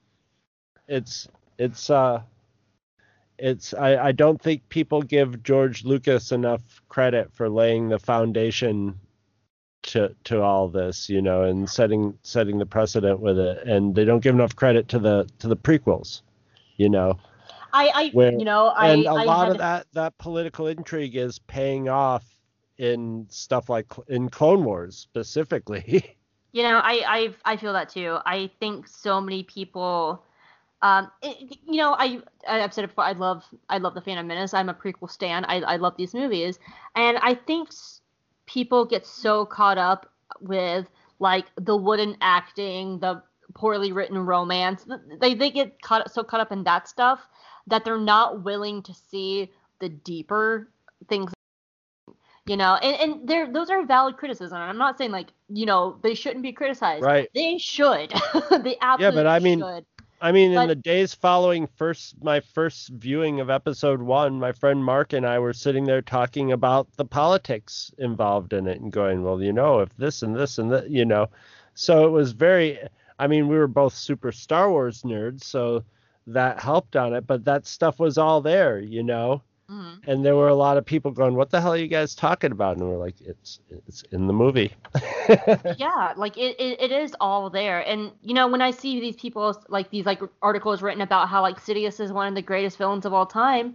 it's it's uh it's I, I don't think people give George Lucas enough credit for laying the foundation to to all this, you know, and setting setting the precedent with it. And they don't give enough credit to the to the prequels, you know. I, I where, you know, I and a I lot of that that political intrigue is paying off in stuff like in Clone Wars specifically. *laughs* You know, I I I feel that too. I think so many people. Um, it, you know, I I've said it before. I love I love the Phantom Menace. I'm a prequel stan. I I love these movies, and I think people get so caught up with like the wooden acting, the poorly written romance. They they get caught so caught up in that stuff that they're not willing to see the deeper things You know, and and there those are valid criticisms. I'm not saying like you know they shouldn't be criticized. Right. They should. *laughs* they absolutely Yeah, but I mean, should. I mean, in the days following first my first viewing of episode one, my friend Mark and I were sitting there talking about the politics involved in it and going, well, you know, if this and this and that, you know, so it was very. I mean, we were both super Star Wars nerds, so that helped on it. But that stuff was all there, you know. Mhm. And there were a lot of people going, "What the hell are you guys talking about?" And we're like, "It's it's in the movie." *laughs* yeah like it, it, it is all there and you know when i see these people like these like articles written about how like sidious is one of the greatest villains of all time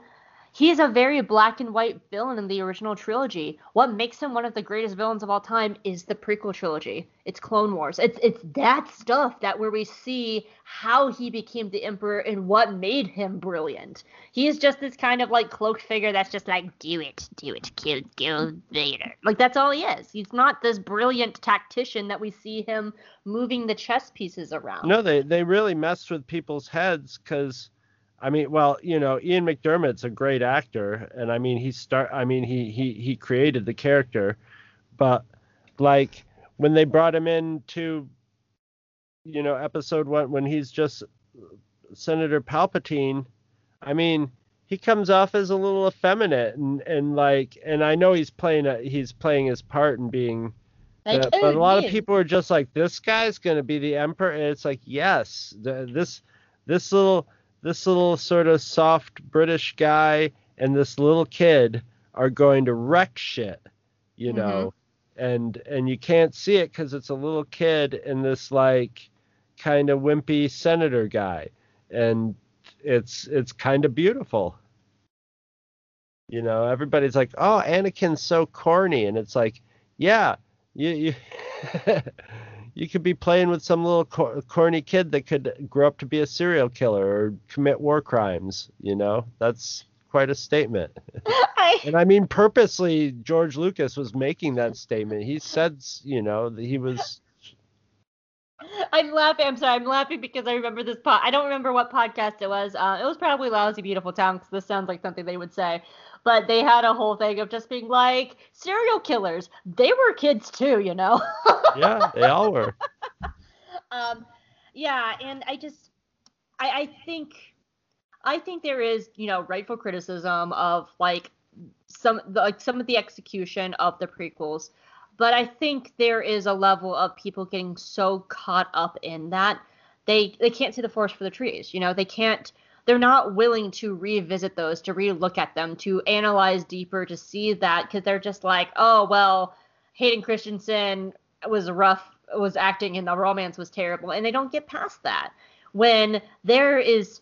he is a very black and white villain in the original trilogy. What makes him one of the greatest villains of all time is the prequel trilogy. It's clone wars. It's it's that stuff that where we see how he became the emperor and what made him brilliant. He is just this kind of like cloaked figure that's just like do it do it kill kill vader. Like that's all he is. He's not this brilliant tactician that we see him moving the chess pieces around. No, they they really messed with people's heads because, I mean, well, you know, Ian McDiarmid's a great actor, and I mean, he start, I mean, he he he created the character, but like when they brought him in to, you know, episode one when he's just Senator Palpatine, I mean. He comes off as a little effeminate and, and like and I know he's playing a, he's playing his part and being Like, but, but a lot of people are just like, this guy's gonna be the emperor, and it's like, yes, the, this this little this little sort of soft British guy and this little kid are going to wreck shit, you mm-hmm. know, and and you can't see it because it's a little kid and this like kind of wimpy senator guy, and it's it's kind of beautiful. You know, everybody's like, "Oh, Anakin's so corny," and it's like, yeah, you you *laughs* *laughs* you could be playing with some little cor- corny kid that could grow up to be a serial killer or commit war crimes. You know, that's quite a statement. *laughs* I, And I mean, purposely, George Lucas was making that statement. He said, you know, that he was. I'm laughing. I'm sorry. I'm laughing because I remember this pod. I don't remember what podcast it was. Uh, it was probably Lousy Beautiful Town because this sounds like something they would say. But they had a whole thing of just being like serial killers. They were kids too, you know. *laughs* Yeah, they all were. um, yeah, and I just, I, I think, I think there is, you know, rightful criticism of like some, like some of the execution of the prequels, but I think there is a level of people getting so caught up in that they they can't see the forest for the trees. You know, they can't. They're not willing to revisit those, to relook at them, to analyze deeper, to see that because they're just like, oh well, Hayden Christensen was rough, was acting, and the romance was terrible, and they don't get past that. When there is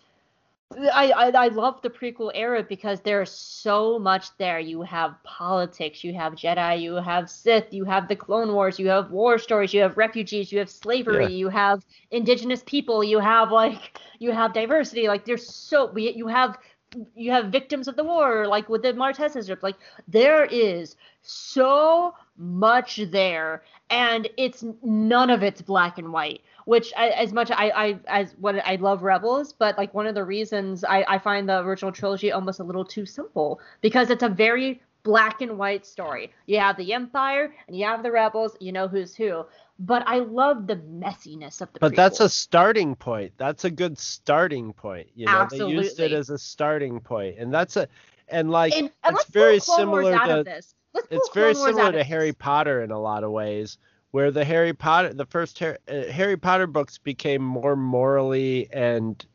I, I I love the prequel era because there's so much there. You have politics, you have Jedi, you have Sith, you have the Clone Wars, you have war stories, you have refugees, you have slavery, Yeah. you have indigenous people, you have like you have diversity. Like there's so we- you have you have victims of the war, like with the Martezes. Like there is so much there, and it's none of it's black and white which I, as much I, I as what I love Rebels, but like one of the reasons I, I find the original trilogy almost a little too simple because it's a very black and white story. You have the Empire and you have the Rebels, you know who's who. But I love the messiness of the But that's a starting point. That's a good starting point. You know, they used it as a starting point, and that's a, and like and, and it's very similar to this. It's very similar to Harry. Potter in a lot of ways, where the Harry Potter, the first Har- uh, Harry Potter books became more morally and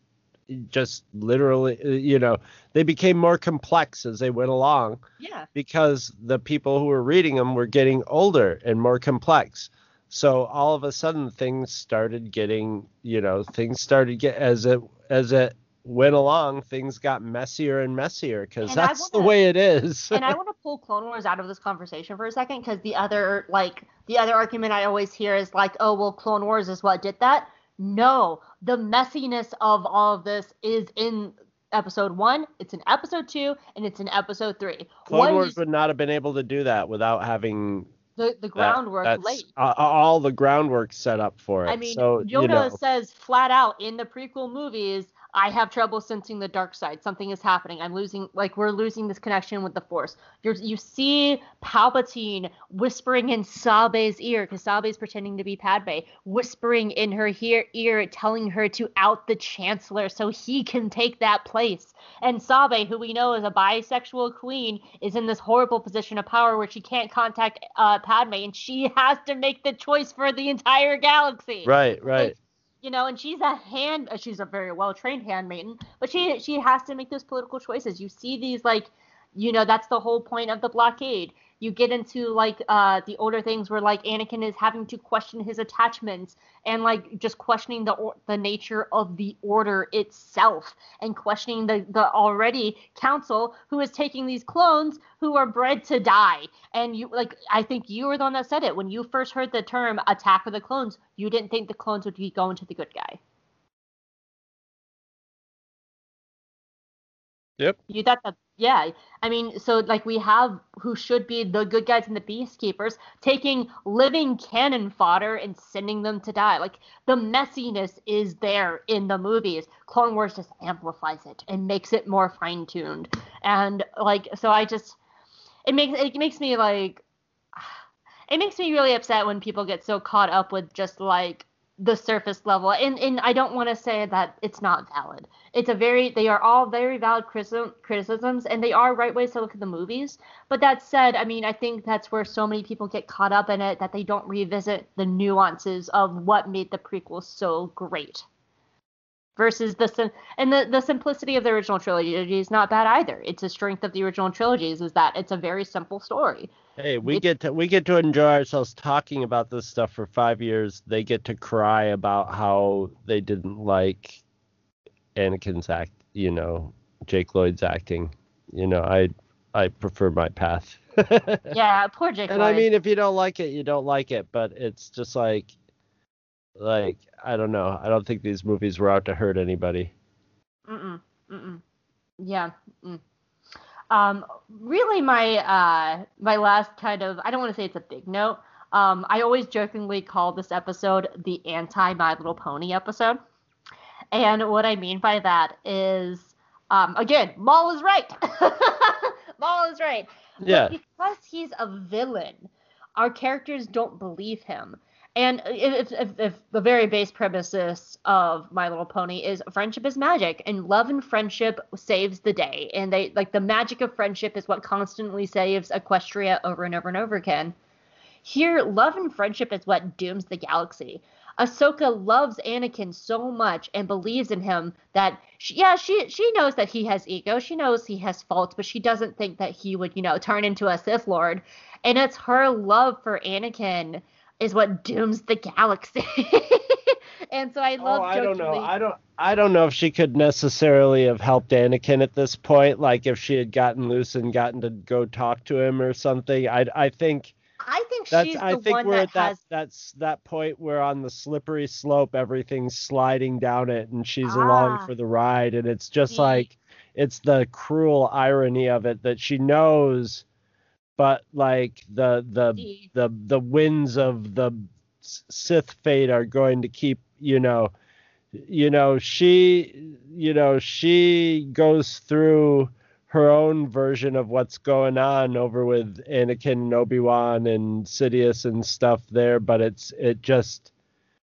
just literally, uh, you know, they became more complex as they went along Yeah. because the people who were reading them were getting older and more complex. So all of a sudden things started getting, you know, things started get as it as it went along, things got messier and messier because that's the wanna- way it is. and I *laughs* want pull Clone Wars out of this conversation for a second because the other like the other argument I always hear is like, oh well, Clone Wars is what did that. No, the messiness of all of this is in episode one, it's in episode two, and it's in episode three. Clone One Wars is would not have been able to do that without having the, the groundwork that's, laid. uh, all the groundwork set up for it. I mean, so Yoda you know, says flat out in the prequel movies, I have trouble sensing the dark side. Something is happening. I'm losing, like, we're losing this connection with the Force. You're, you see Palpatine whispering in Sabe's ear, because Sabe's pretending to be Padme, whispering in her ear, ear, telling her to out the Chancellor so he can take that place. And Sabe, who we know is a bisexual queen, is in this horrible position of power where she can't contact uh, Padme, and she has to make the choice for the entire galaxy. Right, right. You know, and she's a hand, uh, she's a very well trained handmaiden, but she she has to make those political choices. You see these like, you know, that's the whole point of the blockade. You get into like uh, the older things where like Anakin is having to question his attachments and like just questioning the or- the nature of the order itself and questioning the the already council who is taking these clones who are bred to die. And you like I think you were the one that said it when you first heard the term attack of the clones. You didn't think the clones would be going to the good guy. Yep. You thought that, yeah. I mean, so like we have who should be the good guys and the peacekeepers taking living cannon fodder and sending them to die. Like the messiness is there in the movies. Clone Wars just amplifies it and makes it more fine tuned. And like, so I just, it makes it makes me like, *sighs* it makes me really upset when people get so caught up with just like the surface level and and I don't want to say that it's not valid. It's a very they are all very valid criticism, criticisms and they are right ways to look at the movies. But that said, I mean, I think that's where so many people get caught up in it that they don't revisit the nuances of what made the prequels so great. Versus the sim- and the the simplicity of the original trilogy is not bad either. It's a strength of the original trilogies is that it's a very simple story. Hey, we It- get to we get to enjoy ourselves talking about this stuff for five years. They get to cry about how they didn't like Anakin's act, you know, Jake Lloyd's acting. You know, I I prefer my path. *laughs* Yeah, poor Jake. and I mean, if you don't like it, you don't like it. But it's just like, like I don't know. I don't think these movies were out to hurt anybody. Mm-mm. Mm-mm. Yeah. Mm. Um, really, my uh, my last kind of I don't want to say it's a big note. Um, I always jokingly call this episode the anti My Little Pony episode, and what I mean by that is, um, again, Maul is right. *laughs* Maul is right. But Yeah. because he's a villain, our characters don't believe him. And if, if, if the very base premises of My Little Pony is friendship is magic, and love and friendship saves the day, and they like the magic of friendship is what constantly saves Equestria over and over and over again. Here, love and friendship is what dooms the galaxy. Ahsoka loves Anakin so much and believes in him that she, yeah, she she knows that he has ego, she knows he has faults, but she doesn't think that he would, you know, turn into a Sith Lord. And it's her love for Anakin is what dooms the galaxy. *laughs* and so I love. oh, I don't know. I don't. I don't know if she could necessarily have helped Anakin at this point. Like if she had gotten loose and gotten to go talk to him or something. I I think I think that's. she's the I think one we're that at that. has. That's that point where on the slippery slope everything's sliding down it, and she's along Ah. for the ride, and it's just See. like it's the cruel irony of it that she knows, but like the the the the winds of the Sith fate are going to keep, you know, you know, she, you know, she goes through her own version of what's going on over with Anakin and Obi-Wan and Sidious and stuff there, but it's it just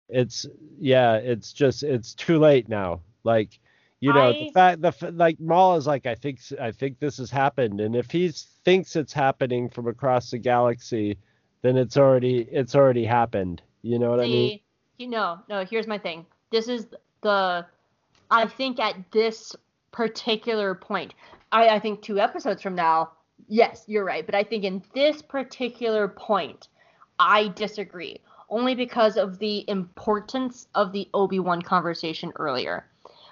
it's yeah, it's just it's too late now. Like you know, the fact the like Maul is like I think I think this has happened and if he thinks it's happening from across the galaxy, then it's already it's already happened. You know what I mean? You know, no, here's my thing. This is the I think at this particular point, I, I think two episodes from now, yes, you're right. But I think in this particular point, I disagree. Only because of the importance of the Obi-Wan conversation earlier,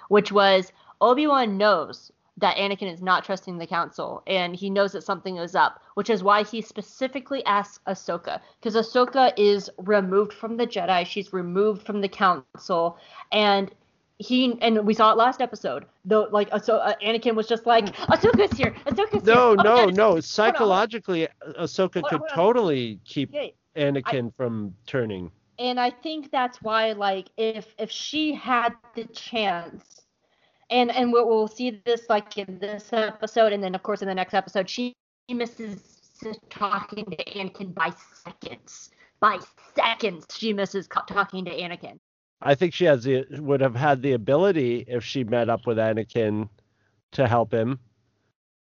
which was Obi-Wan knows that Anakin is not trusting the council and he knows that something is up, which is why he specifically asks Ahsoka because Ahsoka is removed from the Jedi, she's removed from the council and he and we saw it last episode. Though like so uh, Anakin was just like Ahsoka's here. Ahsoka's No, here. Oh, no, it's- no. Psychologically, Ahsoka Hold could on. totally keep Yeah, Anakin from turning. And I think that's why like if if she had the chance and and we'll, we'll see this like in this episode, and then of course in the next episode, she misses talking to Anakin by seconds. By seconds, she misses talking to Anakin. I think she has the would have had the ability if she met up with Anakin to help him.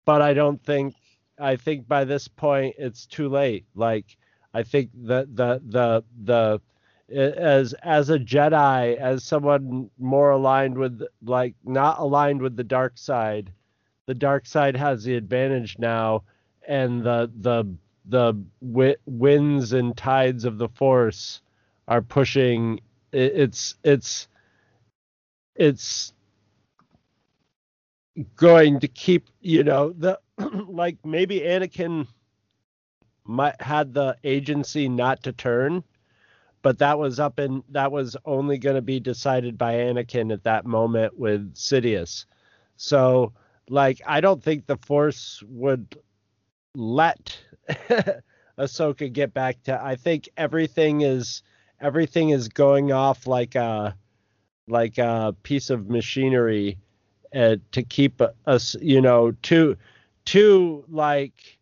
But I don't think I think by this point it's too late. Like I think that the the the as as a Jedi, as someone more aligned with like not aligned with the dark side, the dark side has the advantage now, and the the the wi- winds and tides of the Force are pushing. it- It's it's it's going to keep you know the *clears throat* like maybe Anakin might had the agency not to turn but that was up in that was only going to be decided by Anakin at that moment with Sidious. So like I don't think the Force would let *laughs* Ahsoka get back to I think everything is everything is going off like a like a piece of machinery uh, to keep us you know to to like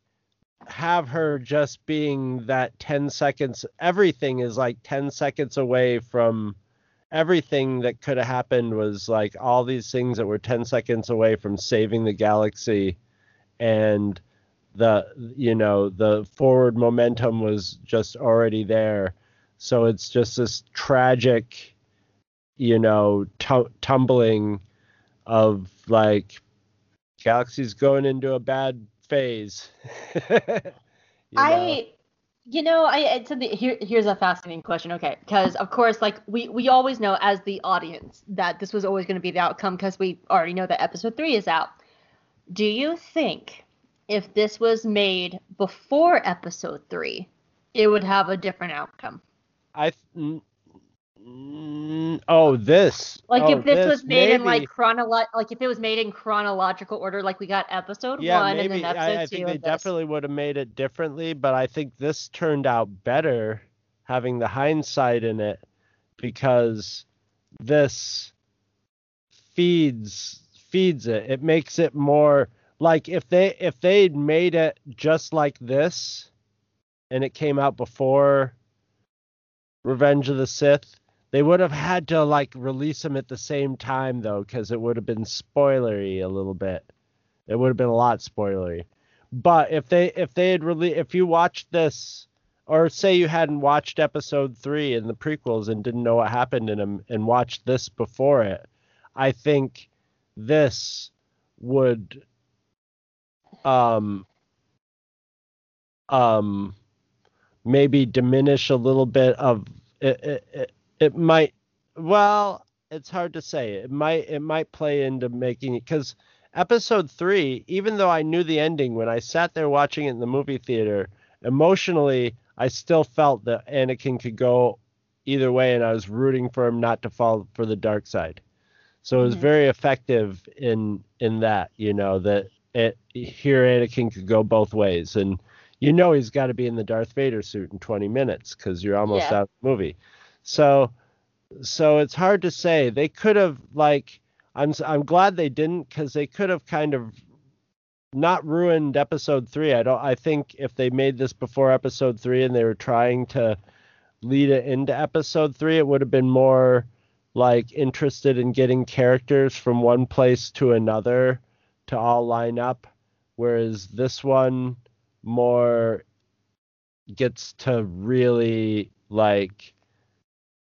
have her just being that 10 seconds everything is like 10 seconds away from everything that could have happened was like all these things that were 10 seconds away from saving the galaxy. And the you know the forward momentum was just already there. So it's just this tragic you know tu- tumbling of like galaxy's going into a bad phase *laughs* You know? I, you know, I it's a, here. Here's a fascinating question. Okay, because of course, like we we always know as the audience that this was always going to be the outcome because we already know that episode three is out. Do you think if this was made before episode three, it would have a different outcome? I n- oh this Like oh, if this, was made in like maybe. chronolo- like if it was made in chronological order, like we got episode yeah one maybe and then episode I, I two. think they definitely would have made it differently but I think this turned out better having the hindsight in it because this feeds feeds it it makes it more like if they if they'd made it just like this and it came out before Revenge of the Sith, they would have had to like release them at the same time though, because it would have been spoilery a little bit. It would have been a lot spoilery. But if they if they had really if you watched this or say you hadn't watched episode three in the prequels and didn't know what happened in them and watched this before it, I think this would um um maybe diminish a little bit of it, it, it, it might well it's hard to say it might it might play into making it because episode three even though i knew the ending when i sat there watching it in the movie theater emotionally i still felt that anakin could go either way and i was rooting for him not to fall for the dark side so it was Mhm. very effective in in that you know that it here anakin could go both ways and you know he's got to be in the Darth Vader suit in 20 minutes because you're almost Yeah. out of the movie. So, so it's hard to say. They could have like I'm I'm glad they didn't because they could have kind of not ruined episode three. I don't. I think if they made this before episode three and they were trying to lead it into episode three, it would have been more like interested in getting characters from one place to another to all line up. Whereas this one more gets to really like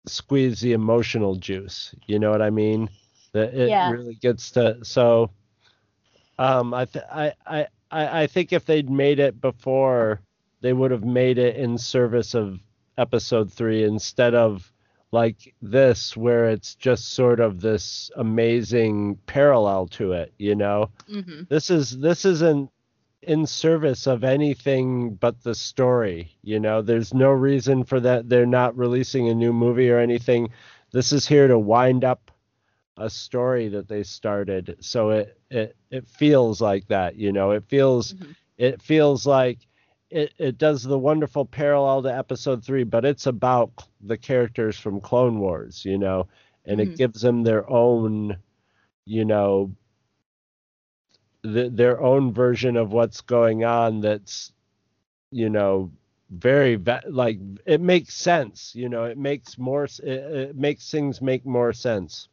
squeeze the emotional juice. You know what I mean? That it Yeah. really gets to so um I, th- I I I think if they'd made it before they would have made it in service of episode 3 instead of like this where it's just sort of this amazing parallel to it, you know? hmm this is this isn't in service of anything but the story you know? There's no reason for that they're not releasing a new movie or anything. This is here to wind up a story that they started. So it it it feels like that you know? It feels Mhm. it feels like it, it does the wonderful parallel to episode three but it's about the characters from clone wars you know? And Mhm. it gives them their own you know, th- their own version of what's going on that's, you know, very va- like it makes sense. You know, it makes more it, it makes things make more sense.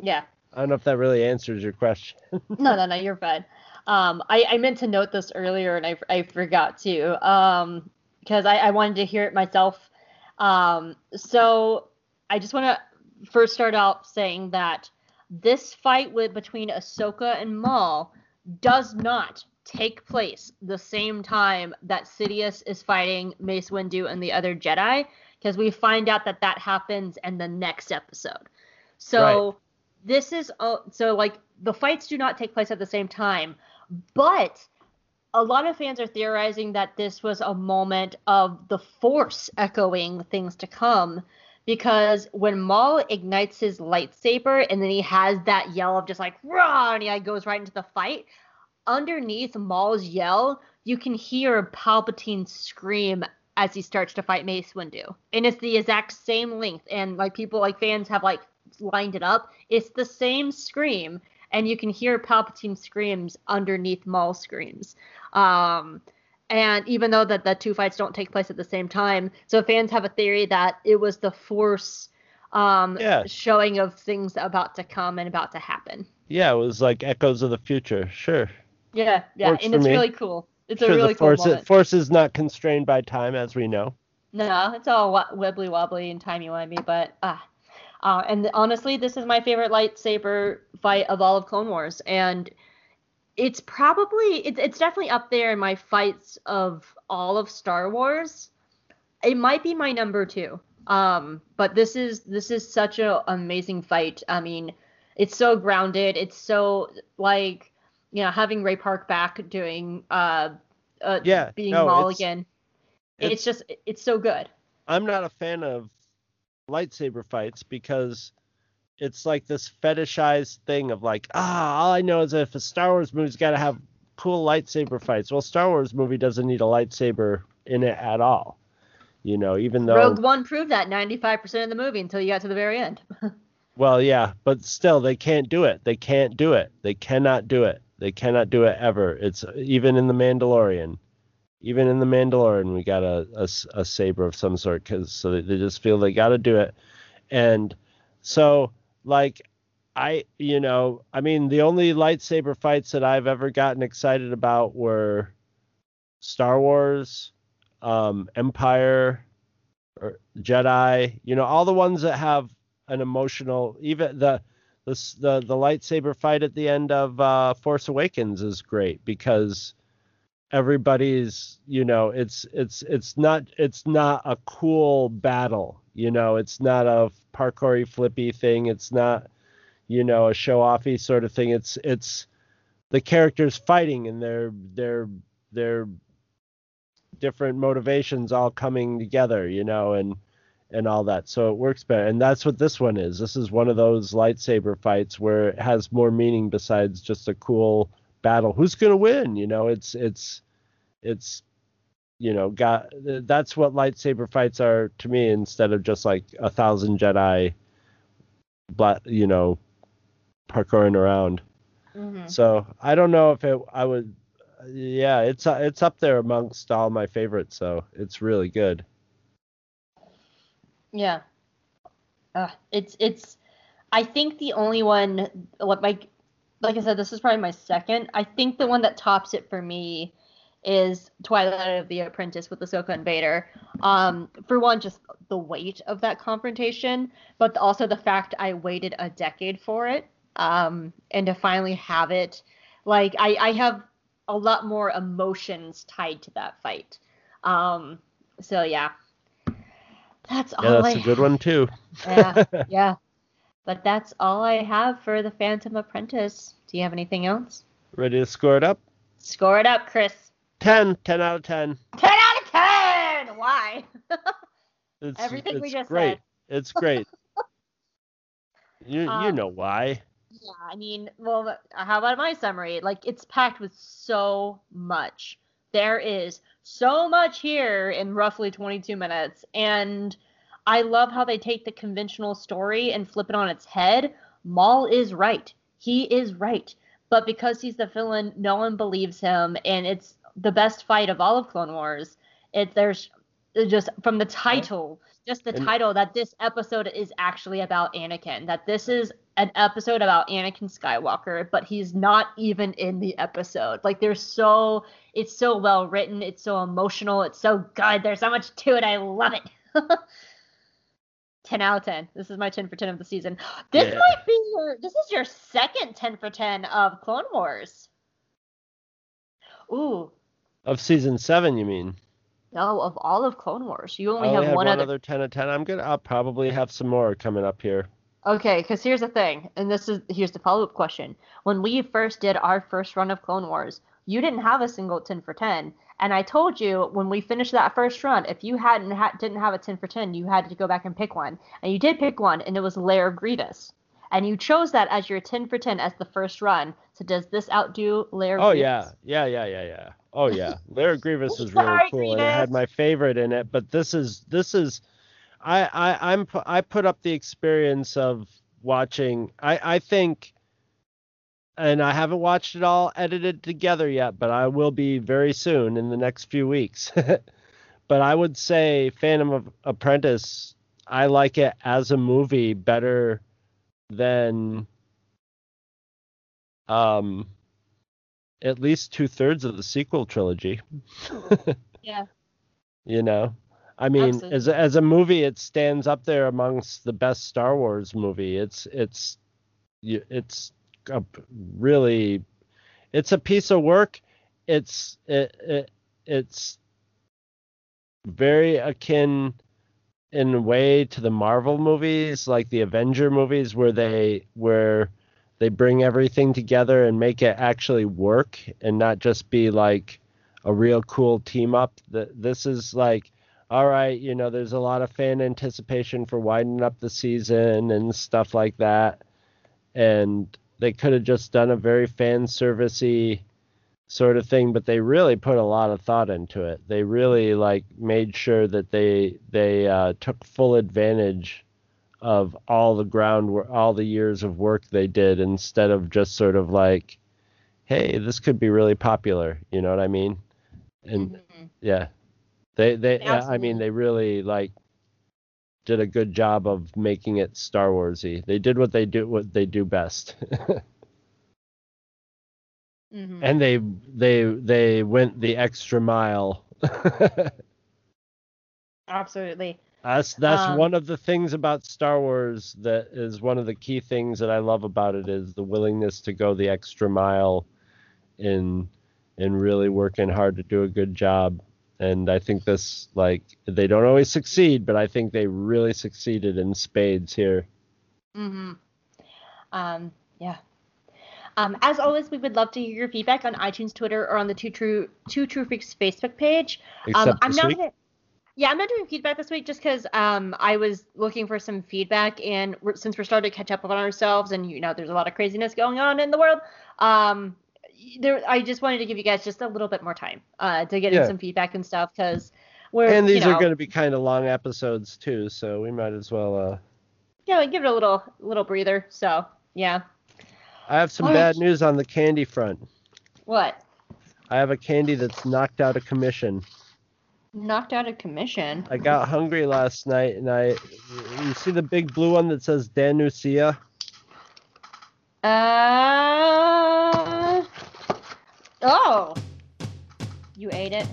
Yeah. I don't know if that really answers your question. *laughs* no, no, no, you're fine. Um, I, I meant to note this earlier and I, I forgot to um, because I, I wanted to hear it myself. Um, so I just want to first start out saying that this fight with between Ahsoka and Maul does not take place the same time that Sidious is fighting Mace Windu and the other Jedi because we find out that that happens in the next episode. So Right. this is uh, so like the fights do not take place at the same time, but a lot of fans are theorizing that this was a moment of the Force echoing things to come. Because when Maul ignites his lightsaber and then he has that yell of just like raw and he like, goes right into the fight, underneath Maul's yell, you can hear Palpatine scream as he starts to fight Mace Windu. And it's the exact same length. And like people like fans have like lined it up. It's the same scream. And you can hear Palpatine screams underneath Maul screams. Um and even though that the two fights don't take place at the same time, so fans have a theory that it was the force um Yeah. showing of things about to come and about to happen. Yeah, it was like echoes of the future. Sure. Yeah, yeah, Works and it's me. really cool. It's sure a really the cool force moment. force is not constrained by time as we know. No, it's all wibbly wobbly and timey wimey, but ah. Uh, and honestly, this is my favorite lightsaber fight of all of Clone Wars, and it's probably it's it's definitely up there in my fights of all of Star Wars. It might be my number two. Um, but this is this is such an amazing fight. I mean, it's so grounded. It's so like you know having Ray Park back doing uh, uh Yeah, being no, Maul it's- again. It's, it's- just it's so good. I'm not a fan of lightsaber fights because it's like this fetishized thing of like, ah, all I know is if a Star Wars movie's got to have cool lightsaber fights. Well, Star Wars movie doesn't need a lightsaber in it at all. You know, even though Rogue One proved that 95% of the movie until you got to the very end. *laughs* Well, yeah, but still, they can't do it. They can't do it. They cannot do it. They cannot do it ever. It's even in the Mandalorian. Even in the Mandalorian, we got a a saber of some sort because so they, they just feel they got to do it, and so like I, you know, I mean, the only lightsaber fights that I've ever gotten excited about were Star Wars, um, Empire, or Jedi. You know, all the ones that have an emotional. Even the the the, the lightsaber fight at the end of uh, Force Awakens is great because everybody's you know it's it's it's not it's not a cool battle you know it's not a parkoury flippy thing. It's not you know a show offy sort of thing. It's it's the characters fighting and their their their different motivations all coming together you know and and all that. So it works better. And that's what this one is. This is one of those lightsaber fights where it has more meaning besides just a cool battle. Who's to win? You know it's it's it's you know got that's what lightsaber fights are to me instead of just like a thousand jedi but you know parkouring around Mm-hmm. so i don't know if it i would yeah it's it's up there amongst all my favorites so it's really good Yeah. Uh, it's it's. I think the only one like like like I said, this is probably my second. I think the one that tops it for me is Twilight of the Apprentice with Ahsoka and Vader. Um, for one, just the weight of that confrontation, but also the fact I waited a decade for it, um, and to finally have it. Like I, I have a lot more emotions tied to that fight. Um, so yeah, that's yeah all that's I a good one too *laughs* yeah, *laughs* yeah. But that's all I have for the Phantom Apprentice. Do you have anything else? ready to score it up Score it up, Chris. 10 10 out of 10 10 out of 10! Why? *laughs* it's, Everything we just great said. it's great *laughs* you you Um, know why Yeah, I mean, well, how about my summary? Like, it's packed with so much. There is so much here in roughly 22 minutes. And I love how they take the conventional story and flip it on its head. Maul is right. he is right. But because he's the villain, no one believes him, and it's the best fight of all of Clone Wars. It there's just from the title, just the And- title that this episode is actually about Anakin. That this is an episode about Anakin Skywalker, but he's not even in the episode. Like there's so it's so well written, it's so emotional, it's so good. There's so much to it. I love it. *laughs* 10 out of 10. This is my 10 for 10 of the season. This Yeah. might be your this is your second 10 for 10 of Clone Wars. Ooh, Of season seven, you mean? no, of all of Clone Wars. You I only oh, only have had one, one other other ten of ten. I'm gonna. I'll probably have some more coming up here. Okay, because here's the thing, and this is here's the follow up question. When we first did our first run of Clone Wars, you didn't have a single 10 for 10, and I told you when we finished that first run, if you hadn't ha- didn't have a 10 for 10, you had to go back and pick one, and you did pick one, and it was Lair of Grievous, and you chose that as your 10 for 10 as the first run. So does this outdo Lair? Oh Grievous? yeah, yeah, yeah, yeah, yeah. Oh yeah. *laughs* Lair Grievous is really Sorry, cool, and it had my favorite in it. But this is this is, I I I'm I put up the experience of watching. I I think, and I haven't watched it all edited together yet, but I will be very soon in the next few weeks. *laughs* but I would say Phantom of Apprentice. I like it as a movie better than um at least two thirds of the sequel trilogy. *laughs* Yeah. You know, I mean, as Absolutely. a, as a movie, it stands up there amongst the best Star Wars movie. It's it's you- it's a really it's a piece of work. It's it, it it's very akin in a way to the Marvel movies, like the Avenger movies, where they where they bring everything together and make it actually work and not just be like a real cool team up. This is like, all right, you know, there's a lot of fan anticipation for winding up the season and stuff like that, and they could have just done a very fan servicey sort of thing, but they really put a lot of thought into it. They really like made sure that they they uh, took full advantage of all the ground all the years of work they did instead of just sort of like hey this could be really popular you know what i mean and Mhm. yeah they they uh, i mean they really like did a good job of making it star warsy they did what they do what they do best Mhm. and they they they went the extra mile *laughs* Absolutely. That's that's Um, one of the things about Star Wars that is one of the key things that I love about it is the willingness to go the extra mile in in really working hard to do a good job. And I think this like they don't always succeed, but I think they really succeeded in spades here. Mm-hmm. Um, yeah. Um, as always, we would love to hear your feedback on iTunes, Twitter, or on the Two True Two True Freaks Facebook page. Um, I'm not week. gonna- yeah, I'm not doing feedback this week just because um, I was looking for some feedback, and we're, since we're starting to catch up on ourselves, and you know, there's a lot of craziness going on in the world. Um, there, I just wanted to give you guys just a little bit more time uh, to get Yeah. in some feedback and stuff because we're And these you know, are going to be kind of long episodes too, so we might as well uh yeah, give it a little little breather. So yeah, I have some All bad right. news on the candy front. what I have a candy that's knocked out of commission. Knocked out of commission? I got hungry last night, and I, you see the big blue one that says Danusia? Uh oh, you ate it.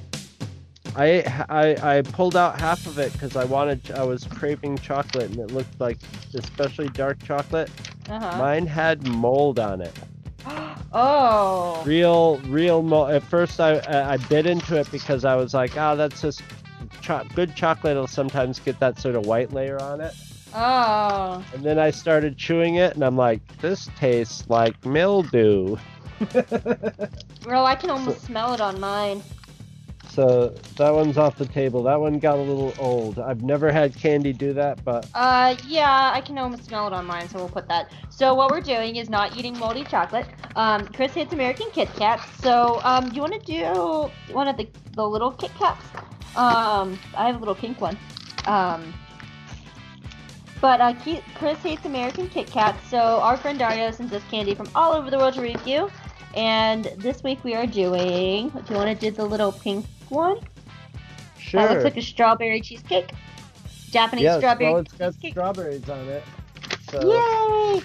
I, ate- I I pulled out half of it because I wanted, I was craving chocolate, and it looked like, especially dark chocolate. Uh huh. Mine had mold on it. Oh. Real, real mold. At first, I I bit into it because I was like, oh, that's just cho- good chocolate. will sometimes get that sort of white layer on it. Oh. And then I started chewing it, and I'm like, this tastes like mildew. *laughs* Well, I can almost smell it on mine. So that one's off the table. That one got a little old. I've never had candy do that, but Uh, yeah, I can almost smell it on mine, so we'll put that. So what we're doing is not eating moldy chocolate. Um, Chris hates American Kit Kats, so um, you want to do one of the the little Kit Kats? Um, I have a little pink one. Um, But uh, Chris hates American Kit Kats, so our friend Dario sends us candy from all over the world to review. And this week we are doing. Do you want to do the little pink one? Sure. That looks like a strawberry cheesecake. Japanese yes, strawberry well, it's got cheesecake. strawberries on it. So Yay!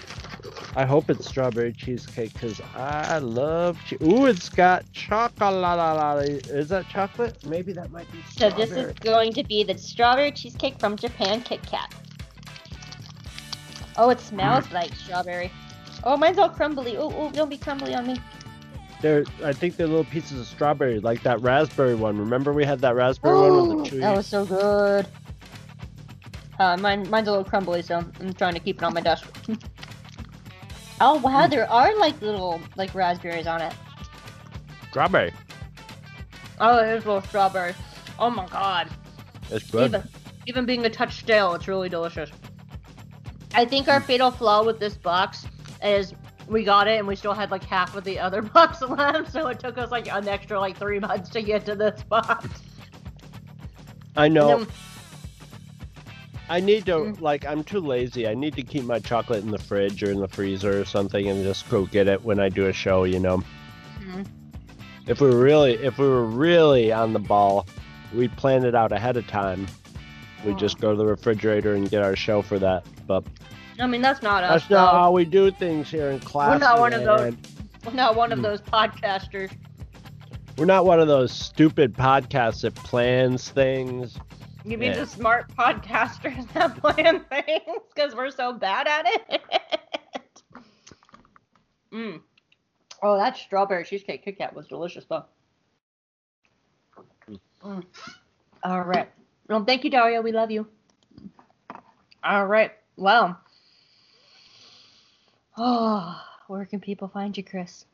I hope it's strawberry cheesecake because I love. Che- Ooh, it's got chocolate. Is that chocolate? Maybe that might be. So this is going to be the strawberry cheesecake from Japan Kit Kat. Oh, it smells hmm. like strawberry. Oh, mine's all crumbly. Oh, oh, don't be crumbly on me. They're, I think they're little pieces of strawberry, like that raspberry one. Remember we had that raspberry one with the chewy. that was so good. Uh, mine, mine's a little crumbly, so I'm trying to keep it on my desk. *laughs* oh wow, there are like little like raspberries on it. strawberry. Oh, there's little strawberry. Oh my god. It's good. Even, even being a touch stale, it's really delicious. I think our fatal flaw with this box is we got it and we still had like half of the other *laughs* box left, so it took us like an extra like three months to get to this box. I know. Then- I need to Mm. like I'm too lazy. I need to keep my chocolate in the fridge or in the freezer or something and just go get it when I do a show, you know. Mhm. If we were really if we were really on the ball, we'd plan it out ahead of time. We'd Oh. just go to the refrigerator and get our show for that. But I mean, that's not us. that's not though. how we do things here in class. We're not one of those-. We're not one of those podcasters. We're not one of those stupid podcasts that plans things. You mean Yeah. the smart podcasters *laughs* that plan things because we're so bad at it? *laughs* mm. Oh, that strawberry cheesecake Kit Kat was delicious though. Mm. All right. Well, thank you, Dario. We love you. All right. Well. Oh, where can people find you, Chris?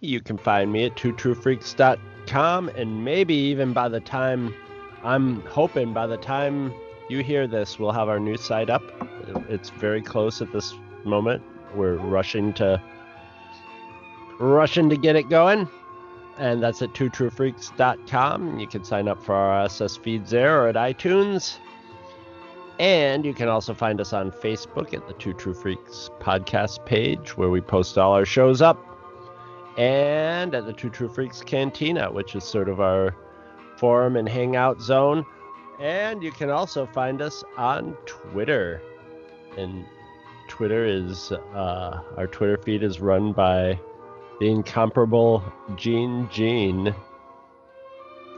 You can find me at twotruefreaks.com, and maybe even by the time I'm hoping by the time you hear this, we'll have our new site up. It's very close at this moment. We're rushing to rushing to get it going, and that's at twotruefreaks.com. You can sign up for our RSS feeds there or at iTunes. And you can also find us on Facebook at the Two True Freaks podcast page, where we post all our shows up and at the Two True Freaks Cantina, which is sort of our forum and hangout zone. And you can also find us on Twitter. And Twitter is, uh, our Twitter feed is run by the incomparable Gene Gene,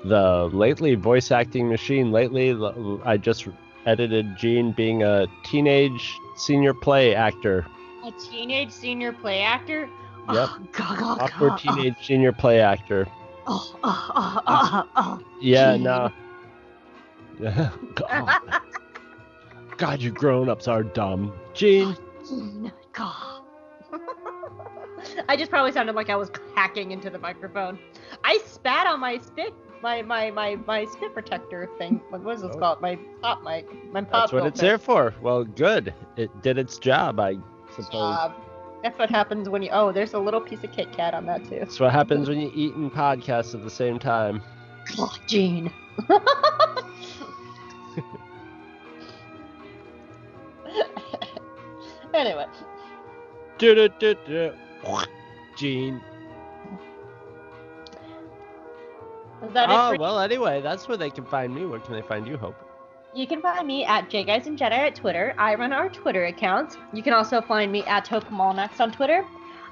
the lately voice acting machine. Lately, I just edited Gene being a teenage senior play actor. A teenage senior play actor? Yep. Oh, God, oh, God, Awkward God. teenage senior play actor. Oh, oh, oh, oh, oh. oh. Yeah, Gene. no. *laughs* God. God, you grown-ups are dumb. Gene, Gene, God. *laughs* I just probably sounded like I was hacking into the microphone. I spat on my spit, my my my my spit protector thing. What was this Oh. called? My pop mic. My pop. that's what it's there for. Well, good. It did its job, I suppose. Uh, that's what happens when you. Oh, there's a little piece of Kit Kat on that too. That's what happens when you eat and podcast at the same time. Oh, Gene. *laughs* anyway, Du-du-du-du. Gene. Is that Oh, it well, anyway, that's where they can find me. Where can they find you, Hope? You can find me at Guys and Jedi at Twitter. I run our Twitter accounts. You can also find me at Hope on Twitter.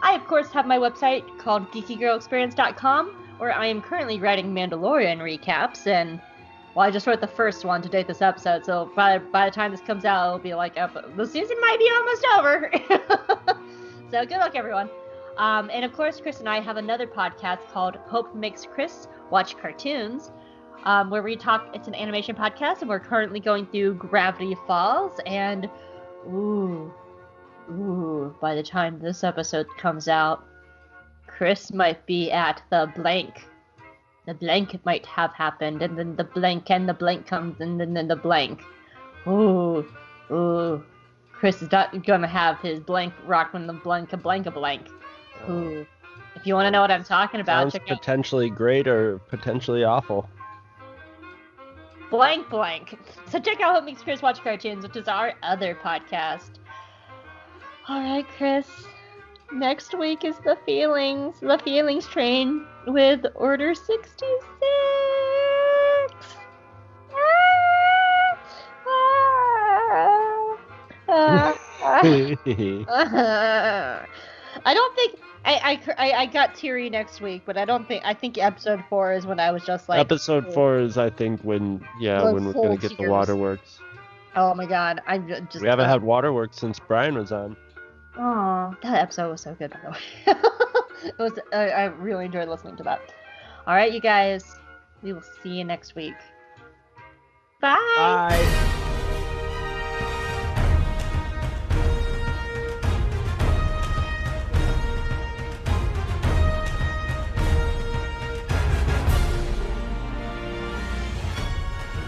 I, of course, have my website called geekygirlexperience.com, where I am currently writing Mandalorian recaps. And, well, I just wrote the first one to date this episode, so by, by the time this comes out, it'll be like, the season might be almost over. *laughs* so, good luck, everyone. Um, and, of course, Chris and I have another podcast called Hope Makes Chris Watch Cartoons um, where we talk. It's an animation podcast, and we're currently going through Gravity Falls. And ooh, ooh, by the time this episode comes out, Chris might be at the blank. The blank might have happened, and then the blank and the blank comes, and then, then the blank. Ooh, ooh. Chris is not gonna have his blank rock when the blank a blank a blank. Ooh. If you want to know what I'm talking about, Sounds check out potentially great or potentially awful. blank blank. So check out What Makes Chris Watch Cartoons, which is our other podcast. All right, Chris. Next week is the feelings, the feelings train with Order 66. Ah, ah, ah. *laughs* *laughs* I don't think I, I, I got teary next week, but I don't think I think episode four is when I was just like Episode four is, I think, when yeah, Like when we're gonna get the waterworks. Oh my god, I'm just We haven't had waterworks since Brian was on. Oh, that episode was so good, by the way. *laughs* it was. I I really enjoyed listening to that. All right, you guys. We will see you next week. Bye. Bye.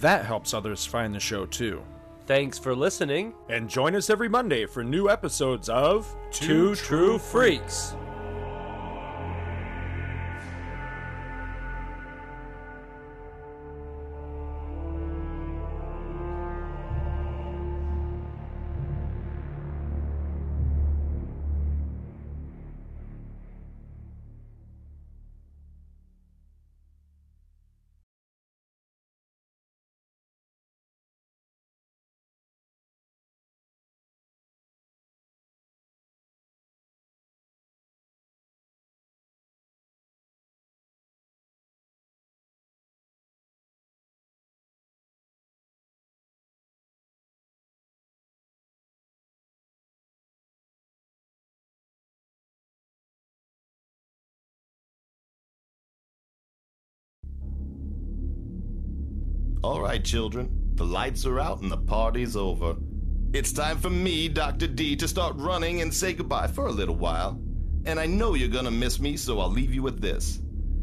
That helps others find the show too. Thanks for listening. And join us every Monday for new episodes of Two True Freaks. All right, children. The lights are out and the party's over. It's time for me, Dr. D, to start running and say goodbye for a little while. And I know you're gonna miss me, so I'll leave you with this.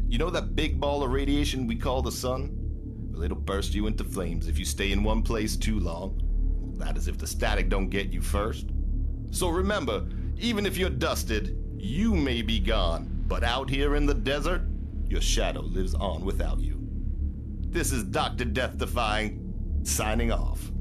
You know that big ball of radiation we call the sun? Well, it'll burst you into flames if you stay in one place too long. That is if the static don't get you first. So remember, even if you're dusted, you may be gone, but out here in the desert, your shadow lives on without you. This is Dr. Death Defying, signing off.